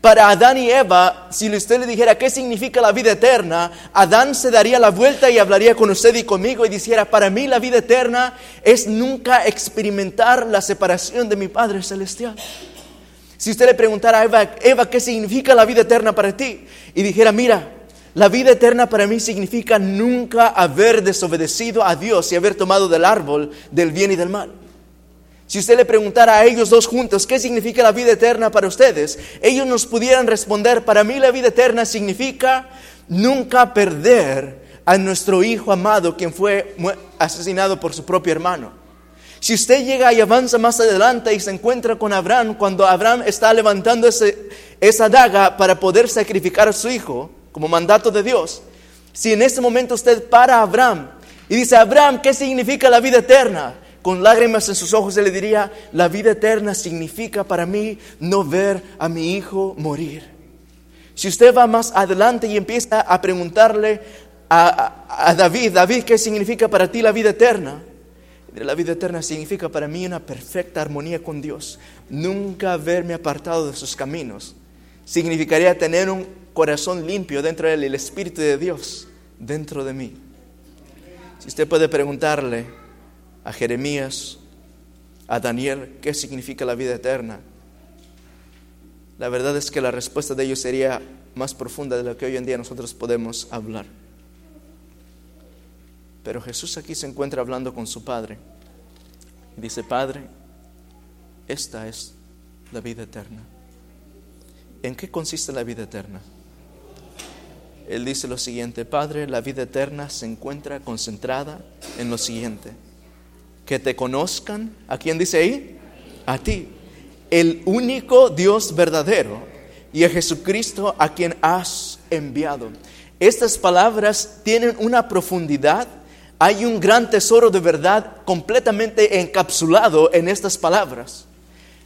Para Adán y Eva, si usted le dijera qué significa la vida eterna, Adán se daría la vuelta y hablaría con usted y conmigo y dijera, para mí la vida eterna es nunca experimentar la separación de mi Padre Celestial. Si usted le preguntara a Eva, Eva, ¿qué significa la vida eterna para ti? Y dijera, mira, la vida eterna para mí significa nunca haber desobedecido a Dios y haber tomado del árbol del bien y del mal. Si usted le preguntara a ellos dos juntos qué significa la vida eterna para ustedes, ellos nos pudieran responder, para mí la vida eterna significa nunca perder a nuestro hijo amado quien fue asesinado por su propio hermano. Si usted llega y avanza más adelante y se encuentra con Abraham cuando Abraham está levantando esa daga para poder sacrificar a su hijo, como mandato de Dios. Si en ese momento usted para a Abraham y dice, Abraham, ¿qué significa la vida eterna? Con lágrimas en sus ojos, él le diría, la vida eterna significa para mí no ver a mi hijo morir. Si usted va más adelante y empieza a preguntarle a, David, David, ¿qué significa para ti la vida eterna? La vida eterna significa para mí una perfecta armonía con Dios. Nunca verme apartado de sus caminos. Significaría tener un corazón limpio dentro de él, el Espíritu de Dios dentro de mí. Si usted puede preguntarle a Jeremías, a Daniel, qué significa la vida eterna, la verdad es que la respuesta de ellos sería más profunda de lo que hoy en día nosotros podemos hablar. Pero Jesús aquí se encuentra hablando con su Padre y dice, Padre, esta es la vida eterna. ¿En qué consiste la vida eterna? Él dice lo siguiente, Padre, la vida eterna se encuentra concentrada en lo siguiente, que te conozcan, ¿a quién dice ahí? A ti, el único Dios verdadero y a Jesucristo a quien has enviado. Estas palabras tienen una profundidad, hay un gran tesoro de verdad completamente encapsulado en estas palabras.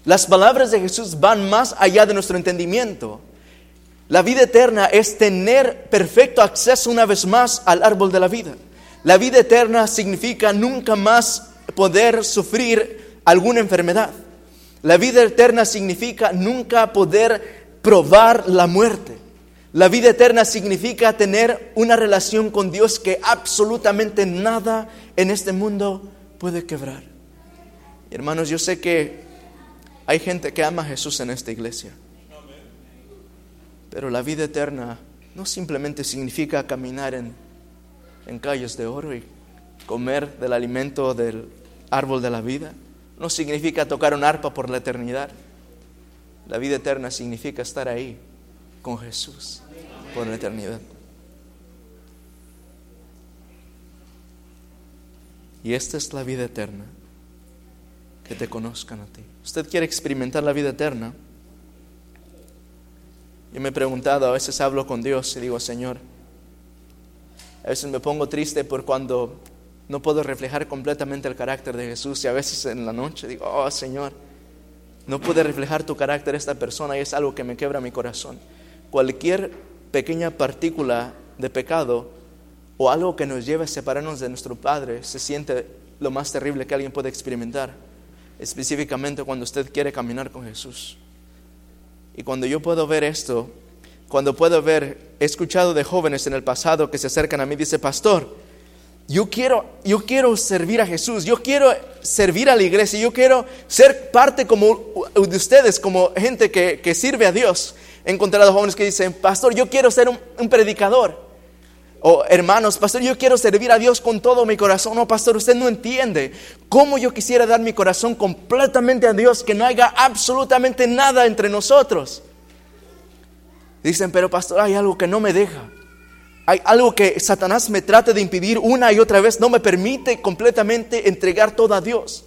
Las palabras de Jesús van más allá de nuestro entendimiento. La vida eterna es tener perfecto acceso una vez más al árbol de la vida. La vida eterna significa nunca más poder sufrir alguna enfermedad. La vida eterna significa nunca poder probar la muerte. La vida eterna significa tener una relación con Dios que absolutamente nada en este mundo puede quebrar. hermanos, yo sé que hay gente que ama a Jesús en esta iglesia. Pero la vida eterna no simplemente significa caminar en, calles de oro y comer del alimento del árbol de la vida. No significa tocar un arpa por la eternidad. La vida eterna significa estar ahí con Jesús por la eternidad. Y esta es la vida eterna, que te conozcan a ti. ¿Usted quiere experimentar la vida eterna? Yo me he preguntado, a veces hablo con Dios y digo, Señor, a veces me pongo triste por cuando no puedo reflejar completamente el carácter de Jesús y a veces en la noche digo, oh Señor, no pude reflejar tu carácter esta persona y es algo que me quebra mi corazón. Cualquier pequeña partícula de pecado o algo que nos lleve a separarnos de nuestro Padre se siente lo más terrible que alguien puede experimentar, específicamente cuando usted quiere caminar con Jesús. Y cuando yo puedo ver esto, cuando puedo ver, he escuchado de jóvenes en el pasado que se acercan a mí y dice, pastor, yo quiero, yo quiero servir a Jesús, yo quiero servir a la iglesia, yo quiero ser parte como de ustedes, como gente que, que sirve a Dios. He encontrado jóvenes que dicen, pastor, yo quiero ser un, un predicador. O hermanos, pastor, yo quiero servir a Dios con todo mi corazón. No, pastor, usted no entiende cómo yo quisiera dar mi corazón completamente a Dios, que no haya absolutamente nada entre nosotros. Dicen, pero pastor, hay algo que no me deja. Hay algo que Satanás me trata de impedir una y otra vez, no me permite completamente entregar todo a Dios.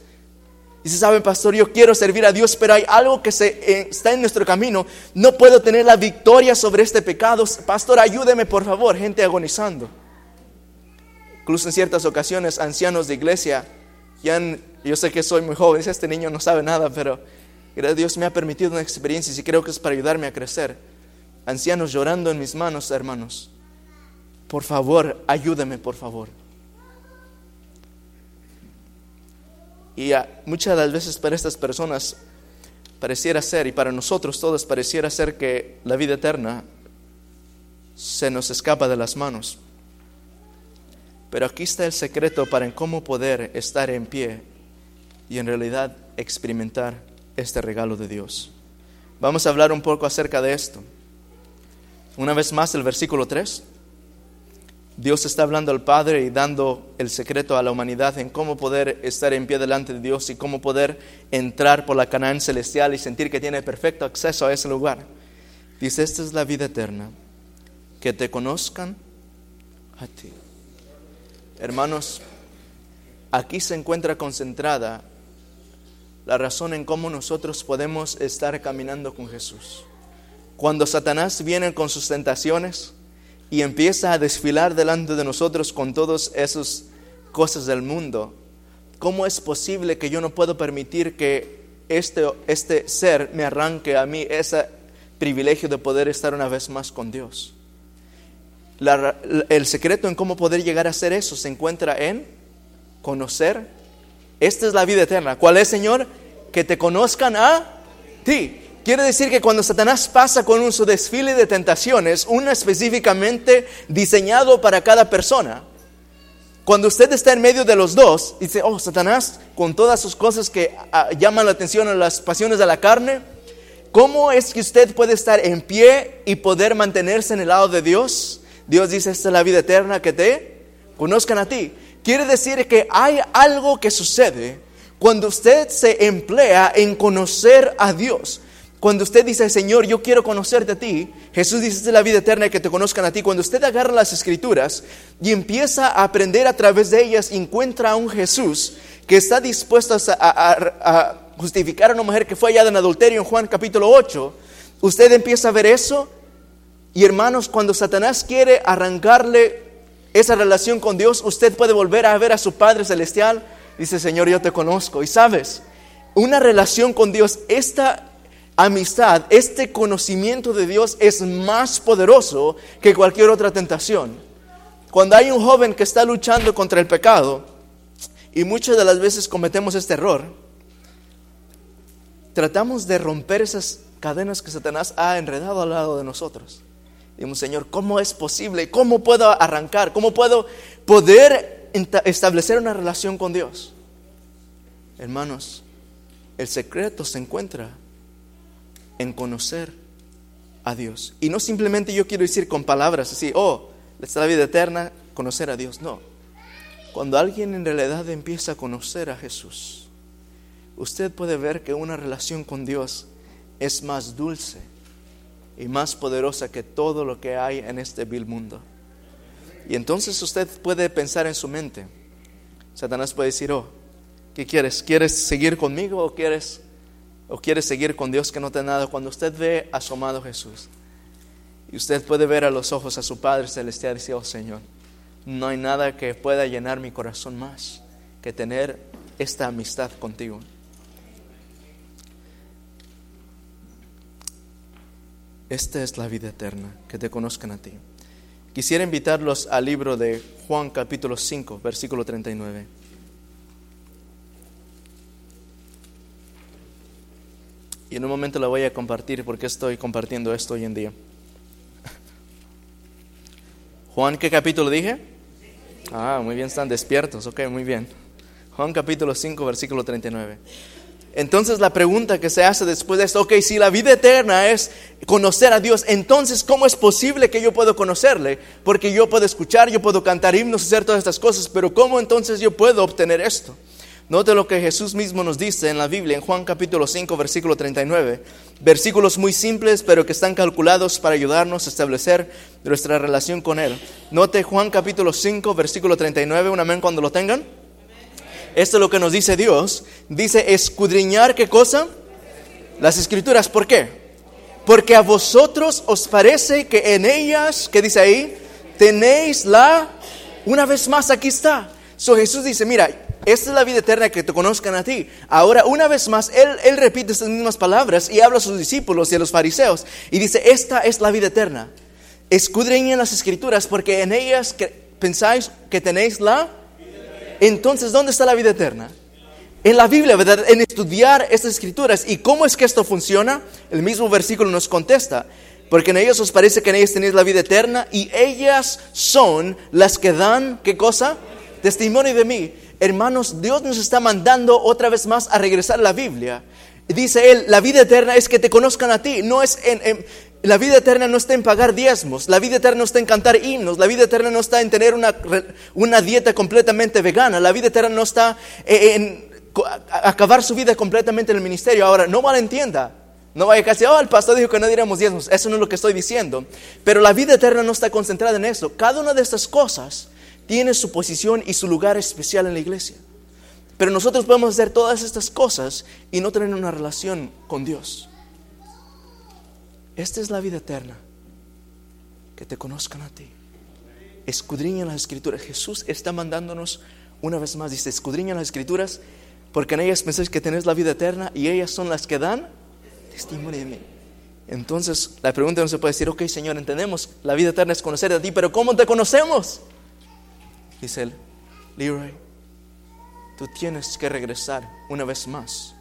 Y se saben, pastor, yo quiero servir a Dios, pero hay algo que se, eh, está en nuestro camino. No puedo tener la victoria sobre este pecado. Pastor, ayúdeme, por favor, gente agonizando. Incluso en ciertas ocasiones, ancianos de iglesia, ya yo sé que soy muy joven, este niño no sabe nada, pero Dios me ha permitido una experiencia y creo que es para ayudarme a crecer. Ancianos llorando en mis manos, hermanos. Por favor, ayúdeme, por favor. Y muchas de las veces para estas personas pareciera ser, y para nosotros todos pareciera ser que la vida eterna se nos escapa de las manos. Pero aquí está el secreto para cómo poder estar en pie y en realidad experimentar este regalo de Dios. Vamos a hablar un poco acerca de esto. Una vez más el versículo 3. Dios está hablando al Padre y dando el secreto a la humanidad en cómo poder estar en pie delante de Dios y cómo poder entrar por la Canaán celestial y sentir que tiene perfecto acceso a ese lugar. Dice, esta es la vida eterna, que te conozcan a ti. Hermanos, aquí se encuentra concentrada la razón en cómo nosotros podemos estar caminando con Jesús. Cuando Satanás viene con sus tentaciones, y empieza a desfilar delante de nosotros con todas esas cosas del mundo, ¿cómo es posible que yo no puedo permitir que este, este ser me arranque a mí ese privilegio de poder estar una vez más con Dios? el secreto en cómo poder llegar a hacer eso se encuentra en conocer. Esta es la vida eterna. ¿Cuál es, Señor? Que te conozcan a ti. Quiere decir que cuando Satanás pasa con su desfile de tentaciones, una específicamente diseñado para cada persona, cuando usted está en medio de los dos, dice, oh, Satanás, con todas sus cosas que ah, llaman la atención a las pasiones de la carne, ¿cómo es que usted puede estar en pie y poder mantenerse en el lado de Dios? Dios dice, esta es la vida eterna que te conozcan a ti. Quiere decir que hay algo que sucede cuando usted se emplea en conocer a Dios. Cuando usted dice, Señor, yo quiero conocerte a ti, Jesús dice, es la vida eterna que te conozcan a ti. Cuando usted agarra las escrituras y empieza a aprender a través de ellas, encuentra a un Jesús que está dispuesto a, justificar a una mujer que fue hallada en adulterio en Juan capítulo 8. Usted empieza a ver eso y hermanos, cuando Satanás quiere arrancarle esa relación con Dios, usted puede volver a ver a su Padre Celestial. Dice, Señor, yo te conozco. Y sabes, una relación con Dios, esta amistad, este conocimiento de Dios es más poderoso que cualquier otra tentación. Cuando hay un joven que está luchando contra el pecado, y muchas de las veces cometemos este error, tratamos de romper esas cadenas que Satanás ha enredado al lado de nosotros. Dijimos, Señor, ¿cómo es posible? ¿Cómo puedo arrancar? ¿Cómo puedo poder establecer una relación con Dios? Hermanos, el secreto se encuentra en conocer a Dios. Y no simplemente yo quiero decir con palabras así, oh, está la vida eterna, conocer a Dios. No. Cuando alguien en realidad empieza a conocer a Jesús, usted puede ver que una relación con Dios es más dulce y más poderosa que todo lo que hay en este vil mundo. Y entonces usted puede pensar en su mente. Satanás puede decir, oh, ¿qué quieres? ¿Quieres seguir conmigo o quieres o quiere seguir con Dios que no te nada, cuando usted ve a Jesús y usted puede ver a los ojos a su Padre Celestial y decir, oh Señor, no hay nada que pueda llenar mi corazón más que tener esta amistad contigo. Esta es la vida eterna, que te conozcan a ti. Quisiera invitarlos al libro de Juan capítulo 5, versículo 39. Y en un momento la voy a compartir porque estoy compartiendo esto hoy en día. Juan, ¿qué capítulo dije? Ah, muy bien, están despiertos, ok, muy bien. Juan capítulo 5, versículo 39. Entonces la pregunta que se hace después de esto, ok, si la vida eterna es conocer a Dios, entonces ¿cómo es posible que yo pueda conocerle? Porque yo puedo escuchar, yo puedo cantar himnos, hacer todas estas cosas, pero ¿cómo entonces yo puedo obtener esto? Note lo que Jesús mismo nos dice en la Biblia, en Juan capítulo 5, versículo 39. Versículos muy simples, pero que están calculados para ayudarnos a establecer nuestra relación con Él. Note Juan capítulo 5, versículo 39, un amén cuando lo tengan. Esto es lo que nos dice Dios. Dice, escudriñar qué cosa? Las escrituras. ¿Por qué? Porque a vosotros os parece que en ellas, ¿qué dice ahí? Tenéis la... Una vez más, aquí está. So Jesús dice, mira, esta es la vida eterna que te conozcan a ti. Ahora, una vez más, él, él repite estas mismas palabras y habla a sus discípulos y a los fariseos. Y dice, esta es la vida eterna. Escudriñen las escrituras porque en ellas pensáis que tenéis la... Entonces, ¿dónde está la vida eterna? En la Biblia, ¿verdad? En estudiar estas escrituras. ¿Y cómo es que esto funciona? El mismo versículo nos contesta. Porque en ellas os parece que en ellas tenéis la vida eterna y ellas son las que dan, ¿qué cosa? Testimonio de mí. Hermanos, Dios nos está mandando otra vez más a regresar a la Biblia. Dice Él, la vida eterna es que te conozcan a ti. No es en, la vida eterna no está en pagar diezmos, la vida eterna no está en cantar himnos, la vida eterna no está en tener una, una dieta completamente vegana, la vida eterna no está en, acabar su vida completamente en el ministerio. Ahora, no malentienda, no vaya casi, oh, el pastor dijo que no diéramos diezmos, eso no es lo que estoy diciendo, pero la vida eterna no está concentrada en eso. Cada una de estas cosas tiene su posición y su lugar especial en la iglesia. Pero nosotros podemos hacer todas estas cosas y no tener una relación con Dios. Esta es la vida eterna. Que te conozcan a ti. Escudriñan las escrituras. Jesús está mandándonos una vez más. Dice, escudriñan las escrituras porque en ellas pensáis que tenéis la vida eterna y ellas son las que dan testimonio de mí. Entonces la pregunta no se puede decir, ok Señor, entendemos, la vida eterna es conocer a ti, pero ¿cómo te conocemos? Dice él, Leroy, tú tienes que regresar una vez más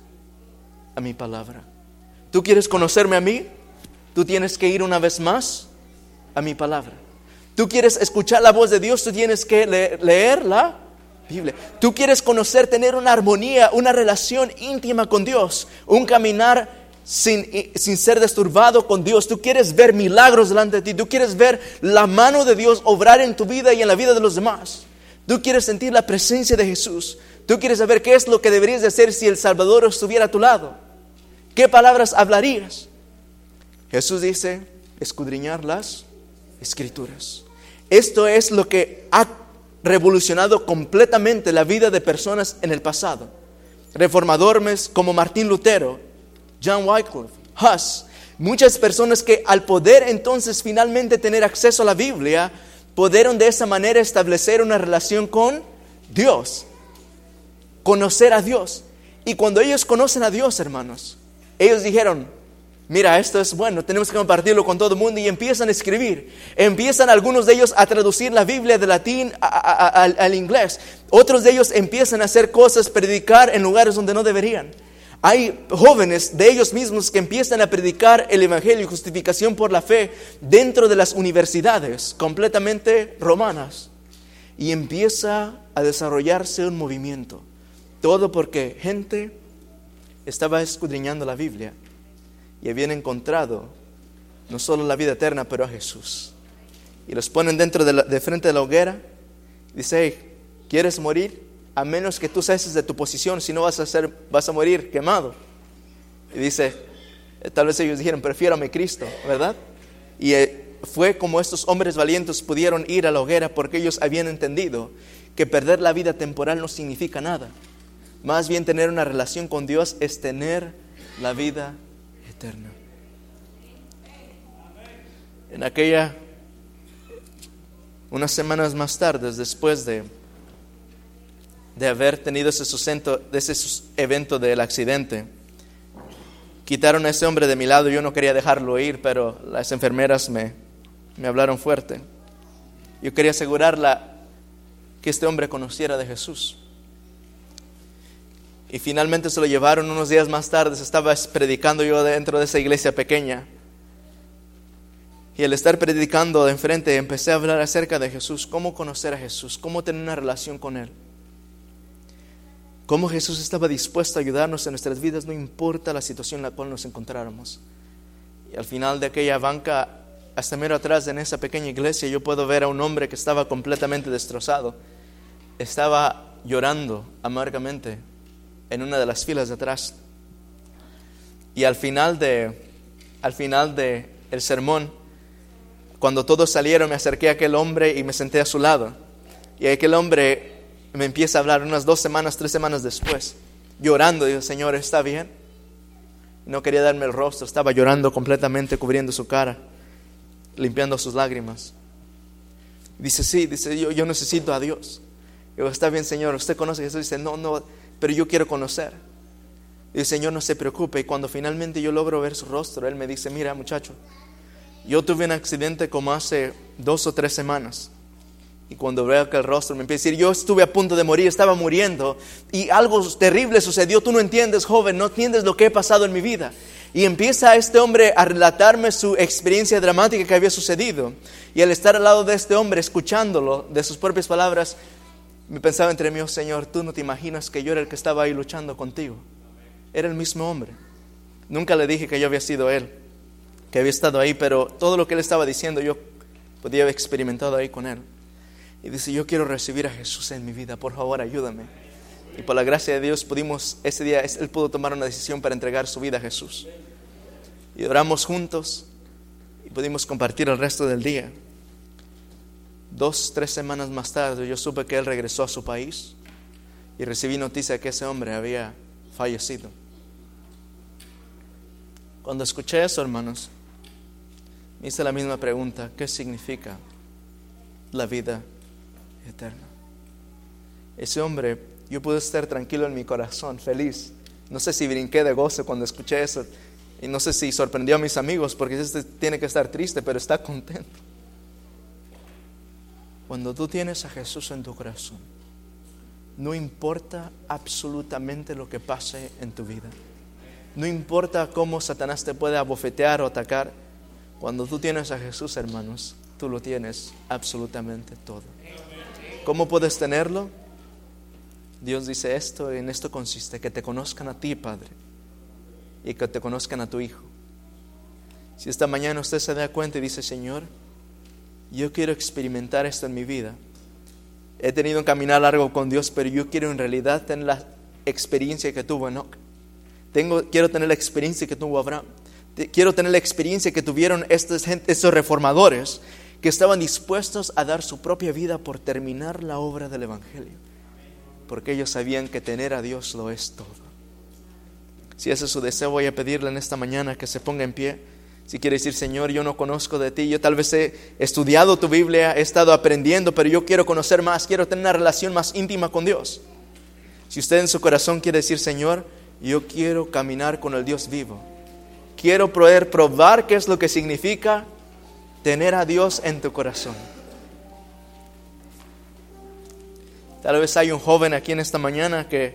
a mi palabra. ¿Tú quieres conocerme a mí? Tú tienes que ir una vez más a mi palabra. Tú quieres escuchar la voz de Dios, tú tienes que leer la Biblia. Tú quieres conocer, tener una armonía, una relación íntima con Dios, un caminar sin, sin, ser disturbado con Dios. Tú quieres ver milagros delante de ti. Tú quieres ver la mano de Dios obrar en tu vida y en la vida de los demás. Tú quieres sentir la presencia de Jesús. Tú quieres saber qué es lo que deberías de hacer si el Salvador estuviera a tu lado. ¿Qué palabras hablarías? Jesús dice, escudriñar las escrituras. Esto es lo que ha revolucionado completamente la vida de personas en el pasado. Reformadores como Martín Lutero, John Wycliffe, Huss, muchas personas que al poder entonces finalmente tener acceso a la Biblia, pudieron de esa manera establecer una relación con Dios, conocer a Dios. Y cuando ellos conocen a Dios, hermanos, ellos dijeron, mira, esto es bueno, tenemos que compartirlo con todo el mundo y empiezan a escribir. Empiezan algunos de ellos a traducir la Biblia de latín al inglés. Otros de ellos empiezan a hacer cosas, predicar en lugares donde no deberían. Hay jóvenes de ellos mismos que empiezan a predicar el Evangelio y justificación por la fe dentro de las universidades completamente romanas. Y empieza a desarrollarse un movimiento. Todo porque gente estaba escudriñando la Biblia y habían encontrado no solo la vida eterna, pero a Jesús. Y los ponen dentro de, frente de la hoguera. Dice, ¿quieres morir? A menos que tú ceses de tu posición, si no vas a, ser, vas a morir quemado. Y dice, eh, tal vez ellos dijeron, prefiérame Cristo, ¿verdad? Y eh, fue como estos hombres valientes pudieron ir a la hoguera porque ellos habían entendido que perder la vida temporal no significa nada. Más bien tener una relación con Dios es tener la vida eterna. En aquella, unas semanas más tarde, después de de haber tenido ese, sustento, de ese evento del accidente. Quitaron a ese hombre de mi lado, yo no quería dejarlo ir, pero las enfermeras me, me hablaron fuerte. Yo quería asegurarla que este hombre conociera de Jesús. Y finalmente se lo llevaron unos días más tarde. Estaba predicando yo dentro de esa iglesia pequeña. Y al estar predicando de enfrente, empecé a hablar acerca de Jesús, cómo conocer a Jesús, cómo tener una relación con Él. Cómo Jesús estaba dispuesto a ayudarnos en nuestras vidas, no importa la situación en la cual nos encontráramos. Y al final de aquella banca, hasta mero atrás en esa pequeña iglesia, yo puedo ver a un hombre que estaba completamente destrozado. Estaba llorando amargamente en una de las filas de atrás. Y al final de, al final de el sermón, cuando todos salieron, me acerqué a aquel hombre y me senté a su lado. Y aquel hombre me empieza a hablar unas dos semanas, tres semanas después, llorando. Dijo, Señor, ¿está bien? No quería darme el rostro, estaba llorando completamente, cubriendo su cara, limpiando sus lágrimas. Dice, sí, dice, yo, yo necesito a Dios. Digo, está bien, Señor, ¿usted conoce a Jesús? Dice, no, no, pero yo quiero conocer. Dice, Señor, no se preocupe. Y cuando finalmente yo logro ver su rostro, Él me dice, mira, muchacho, yo tuve un accidente como hace dos o tres semanas. Y cuando veo que el rostro me empieza a decir, yo estuve a punto de morir, estaba muriendo y algo terrible sucedió, tú no entiendes, joven, no entiendes lo que he pasado en mi vida. Y empieza este hombre a relatarme su experiencia dramática que había sucedido. Y al estar al lado de este hombre, escuchándolo de sus propias palabras, me pensaba entre mí, oh Señor, tú no te imaginas que yo era el que estaba ahí luchando contigo. Era el mismo hombre. Nunca le dije que yo había sido él, que había estado ahí, pero todo lo que él estaba diciendo yo podía haber experimentado ahí con él. Y dice, yo quiero recibir a Jesús en mi vida, por favor ayúdame. Y por la gracia de Dios pudimos, ese día él pudo tomar una decisión para entregar su vida a Jesús. Y oramos juntos y pudimos compartir el resto del día. Dos, tres semanas más tarde yo supe que él regresó a su país y recibí noticia de que ese hombre había fallecido. Cuando escuché eso, hermanos, me hice la misma pregunta, ¿qué significa la vida eterna? Ese hombre, yo pude estar tranquilo en mi corazón, feliz. No sé si brinqué de gozo cuando escuché eso y no sé si sorprendió a mis amigos porque este tiene que estar triste, pero está contento. Cuando tú tienes a Jesús en tu corazón, no importa absolutamente lo que pase en tu vida. No importa cómo Satanás te puede abofetear o atacar. Cuando tú tienes a Jesús, hermanos, tú lo tienes absolutamente todo. ¿Cómo puedes tenerlo? Dios dice esto en esto consiste, que te conozcan a ti, Padre, y que te conozcan a tu Hijo. Si esta mañana usted se da cuenta y dice, Señor, yo quiero experimentar esto en mi vida. He tenido un caminar largo con Dios, pero yo quiero en realidad tener la experiencia que tuvo Enoch. Tengo, quiero tener la experiencia que tuvo Abraham. Quiero tener la experiencia que tuvieron estos, estos reformadores que estaban dispuestos a dar su propia vida por terminar la obra del Evangelio. Porque ellos sabían que tener a Dios lo es todo. Si ese es su deseo, voy a pedirle en esta mañana que se ponga en pie. Si quiere decir, Señor, yo no conozco de ti, yo tal vez he estudiado tu Biblia, he estado aprendiendo, pero yo quiero conocer más, quiero tener una relación más íntima con Dios. Si usted en su corazón quiere decir, Señor, yo quiero caminar con el Dios vivo, quiero poder probar qué es lo que significa tener a Dios en tu corazón. Tal vez hay un joven aquí en esta mañana que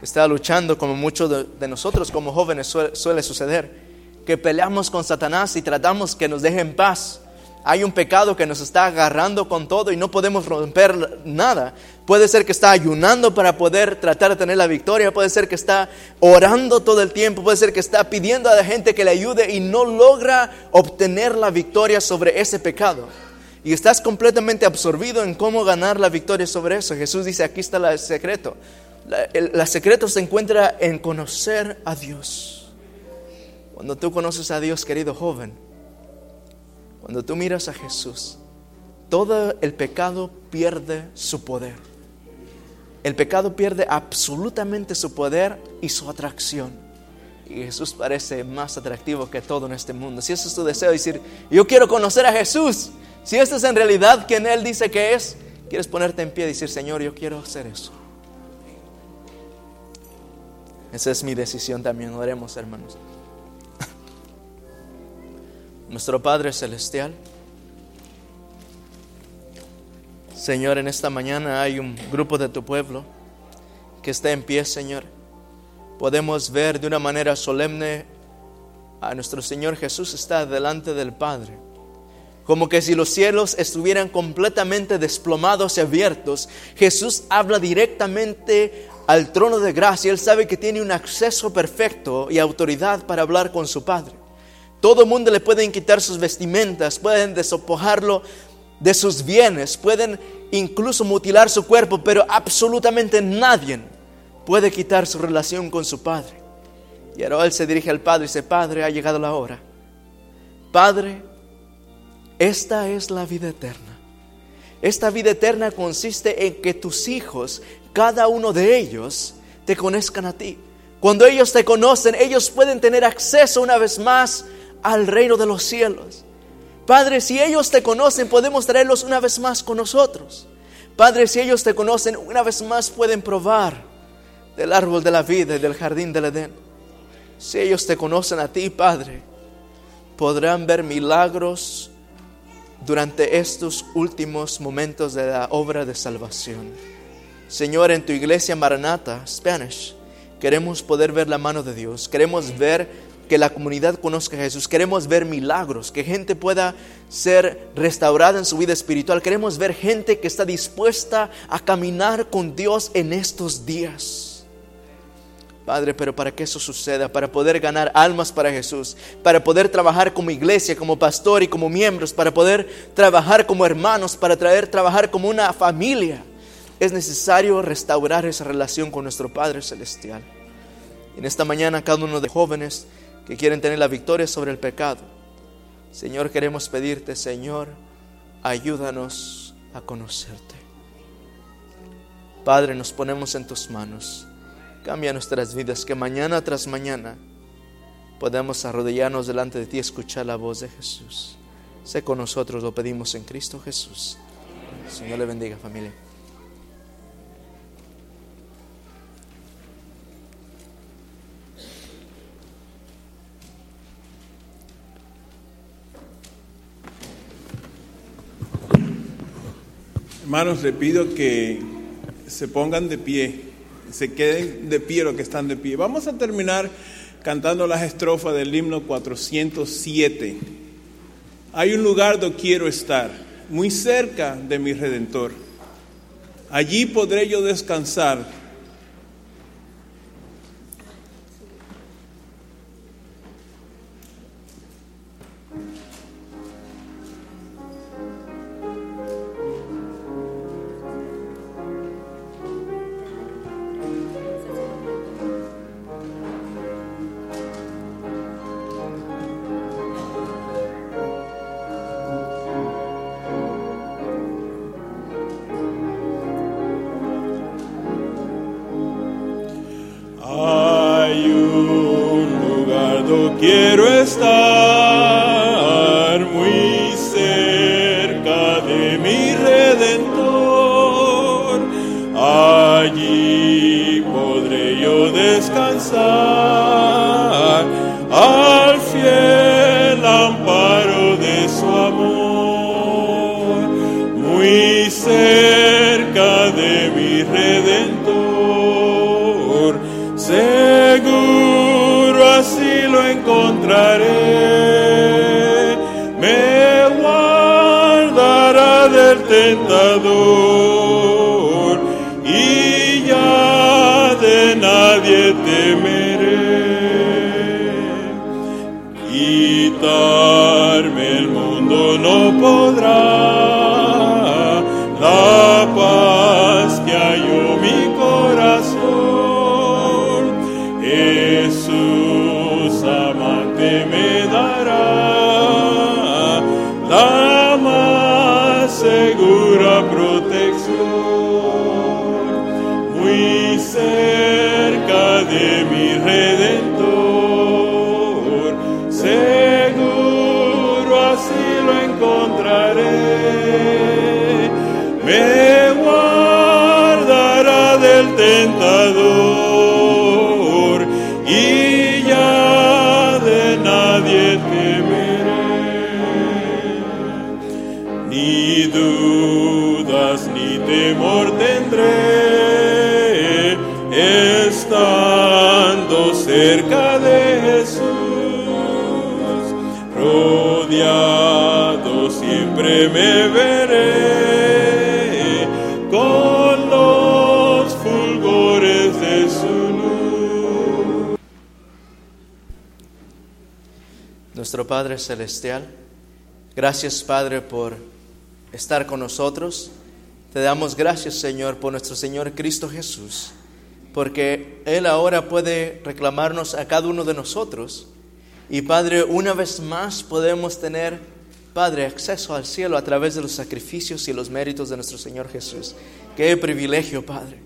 está luchando como muchos de, nosotros como jóvenes suele suceder que peleamos con Satanás y tratamos que nos deje en paz. Hay un pecado que nos está agarrando con todo y no podemos romper nada. Puede ser que está ayunando para poder tratar de tener la victoria, puede ser que está orando todo el tiempo, puede ser que está pidiendo a la gente que le ayude y no logra obtener la victoria sobre ese pecado. Y estás completamente absorbido en cómo ganar la victoria sobre eso. Jesús dice, aquí está el secreto. el secreto se encuentra en conocer a Dios. Cuando tú conoces a Dios, querido joven, cuando tú miras a Jesús, todo el pecado pierde su poder. El pecado pierde absolutamente su poder y su atracción. Y Jesús parece más atractivo que todo en este mundo. Si ese es tu deseo, decir, yo quiero conocer a Jesús. Si este es en realidad quien Él dice que es, quieres ponerte en pie y decir, Señor, yo quiero hacer eso. Esa es mi decisión también. Oremos, hermanos. Nuestro Padre Celestial, Señor, en esta mañana hay un grupo de tu pueblo que está en pie, Señor, podemos ver de una manera solemne a nuestro Señor Jesús está delante del Padre. Como que si los cielos estuvieran completamente desplomados y abiertos, Jesús habla directamente al trono de gracia. Él sabe que tiene un acceso perfecto y autoridad para hablar con su Padre. Todo el mundo le pueden quitar sus vestimentas, pueden despojarlo de sus bienes, pueden incluso mutilar su cuerpo, pero absolutamente nadie puede quitar su relación con su Padre. Y ahora él se dirige al Padre y dice, Padre, ha llegado la hora. Padre, esta es la vida eterna. Esta vida eterna consiste en que tus hijos, cada uno de ellos, te conozcan a ti. Cuando ellos te conocen, ellos pueden tener acceso una vez más al reino de los cielos. Padre, si ellos te conocen, podemos traerlos una vez más con nosotros. Padre, si ellos te conocen, una vez más pueden probar del árbol de la vida y del jardín del Edén. Si ellos te conocen a ti, Padre, podrán ver milagros durante estos últimos momentos de la obra de salvación. Señor, en tu iglesia Maranata, Spanish, queremos poder ver la mano de Dios, queremos ver que la comunidad conozca a Jesús, queremos ver milagros, que gente pueda ser restaurada en su vida espiritual, queremos ver gente que está dispuesta a caminar con Dios en estos días. Padre, pero para que eso suceda, para poder ganar almas para Jesús, para poder trabajar como iglesia, como pastor y como miembros, para poder trabajar como hermanos, para traer trabajar como una familia, es necesario restaurar esa relación con nuestro Padre celestial. En esta mañana cada uno de jóvenes que quieren tener la victoria sobre el pecado, Señor, queremos pedirte, Señor, ayúdanos a conocerte. Padre, nos ponemos en tus manos. Cambia nuestras vidas, que mañana tras mañana podamos arrodillarnos delante de ti y escuchar la voz de Jesús. Sé con nosotros, lo pedimos en Cristo Jesús. Señor le bendiga familia. Hermanos, le pido que se pongan de pie se queden de pie los que están de pie. Vamos a terminar cantando las estrofas del himno 407. Hay un lugar donde quiero estar, muy cerca de mi redentor. Allí podré yo descansar me veré con los fulgores de su luz. Nuestro Padre Celestial, gracias Padre por estar con nosotros. Te damos gracias Señor por nuestro Señor Cristo Jesús, porque Él ahora puede reclamarnos a cada uno de nosotros. Y Padre, una vez más podemos tener, Padre, acceso al cielo a través de los sacrificios y los méritos de nuestro Señor Jesús. Qué privilegio, Padre.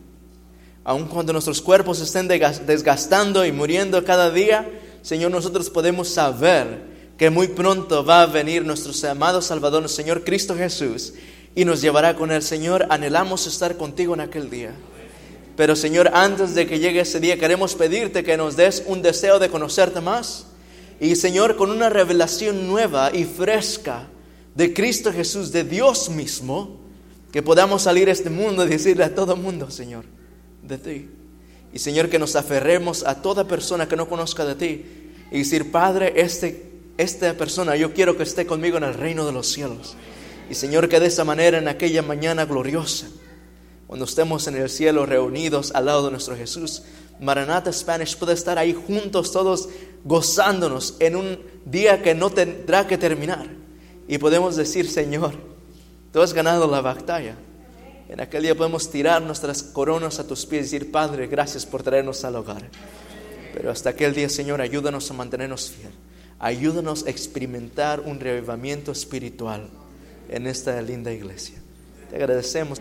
Aun cuando nuestros cuerpos estén desgastando y muriendo cada día, Señor, nosotros podemos saber que muy pronto va a venir nuestro amado Salvador, nuestro Señor Cristo Jesús, y nos llevará con el Señor. Anhelamos estar contigo en aquel día. Pero Señor, antes de que llegue ese día, queremos pedirte que nos des un deseo de conocerte más. Y Señor, con una revelación nueva y fresca de Cristo Jesús, de Dios mismo, que podamos salir a este mundo y decirle a todo mundo, Señor, de ti. Y Señor, que nos aferremos a toda persona que no conozca de ti y decir, Padre, este, esta persona yo quiero que esté conmigo en el reino de los cielos. Y Señor, que de esa manera en aquella mañana gloriosa, cuando estemos en el cielo reunidos al lado de nuestro Jesús, Maranatha Spanish puede estar ahí juntos todos gozándonos en un día que no tendrá que terminar. Y podemos decir, Señor, tú has ganado la batalla. En aquel día podemos tirar nuestras coronas a tus pies y decir, Padre, gracias por traernos al hogar. Pero hasta aquel día, Señor, ayúdanos a mantenernos fiel. Ayúdanos a experimentar un revivamiento espiritual en esta linda iglesia. Te agradecemos.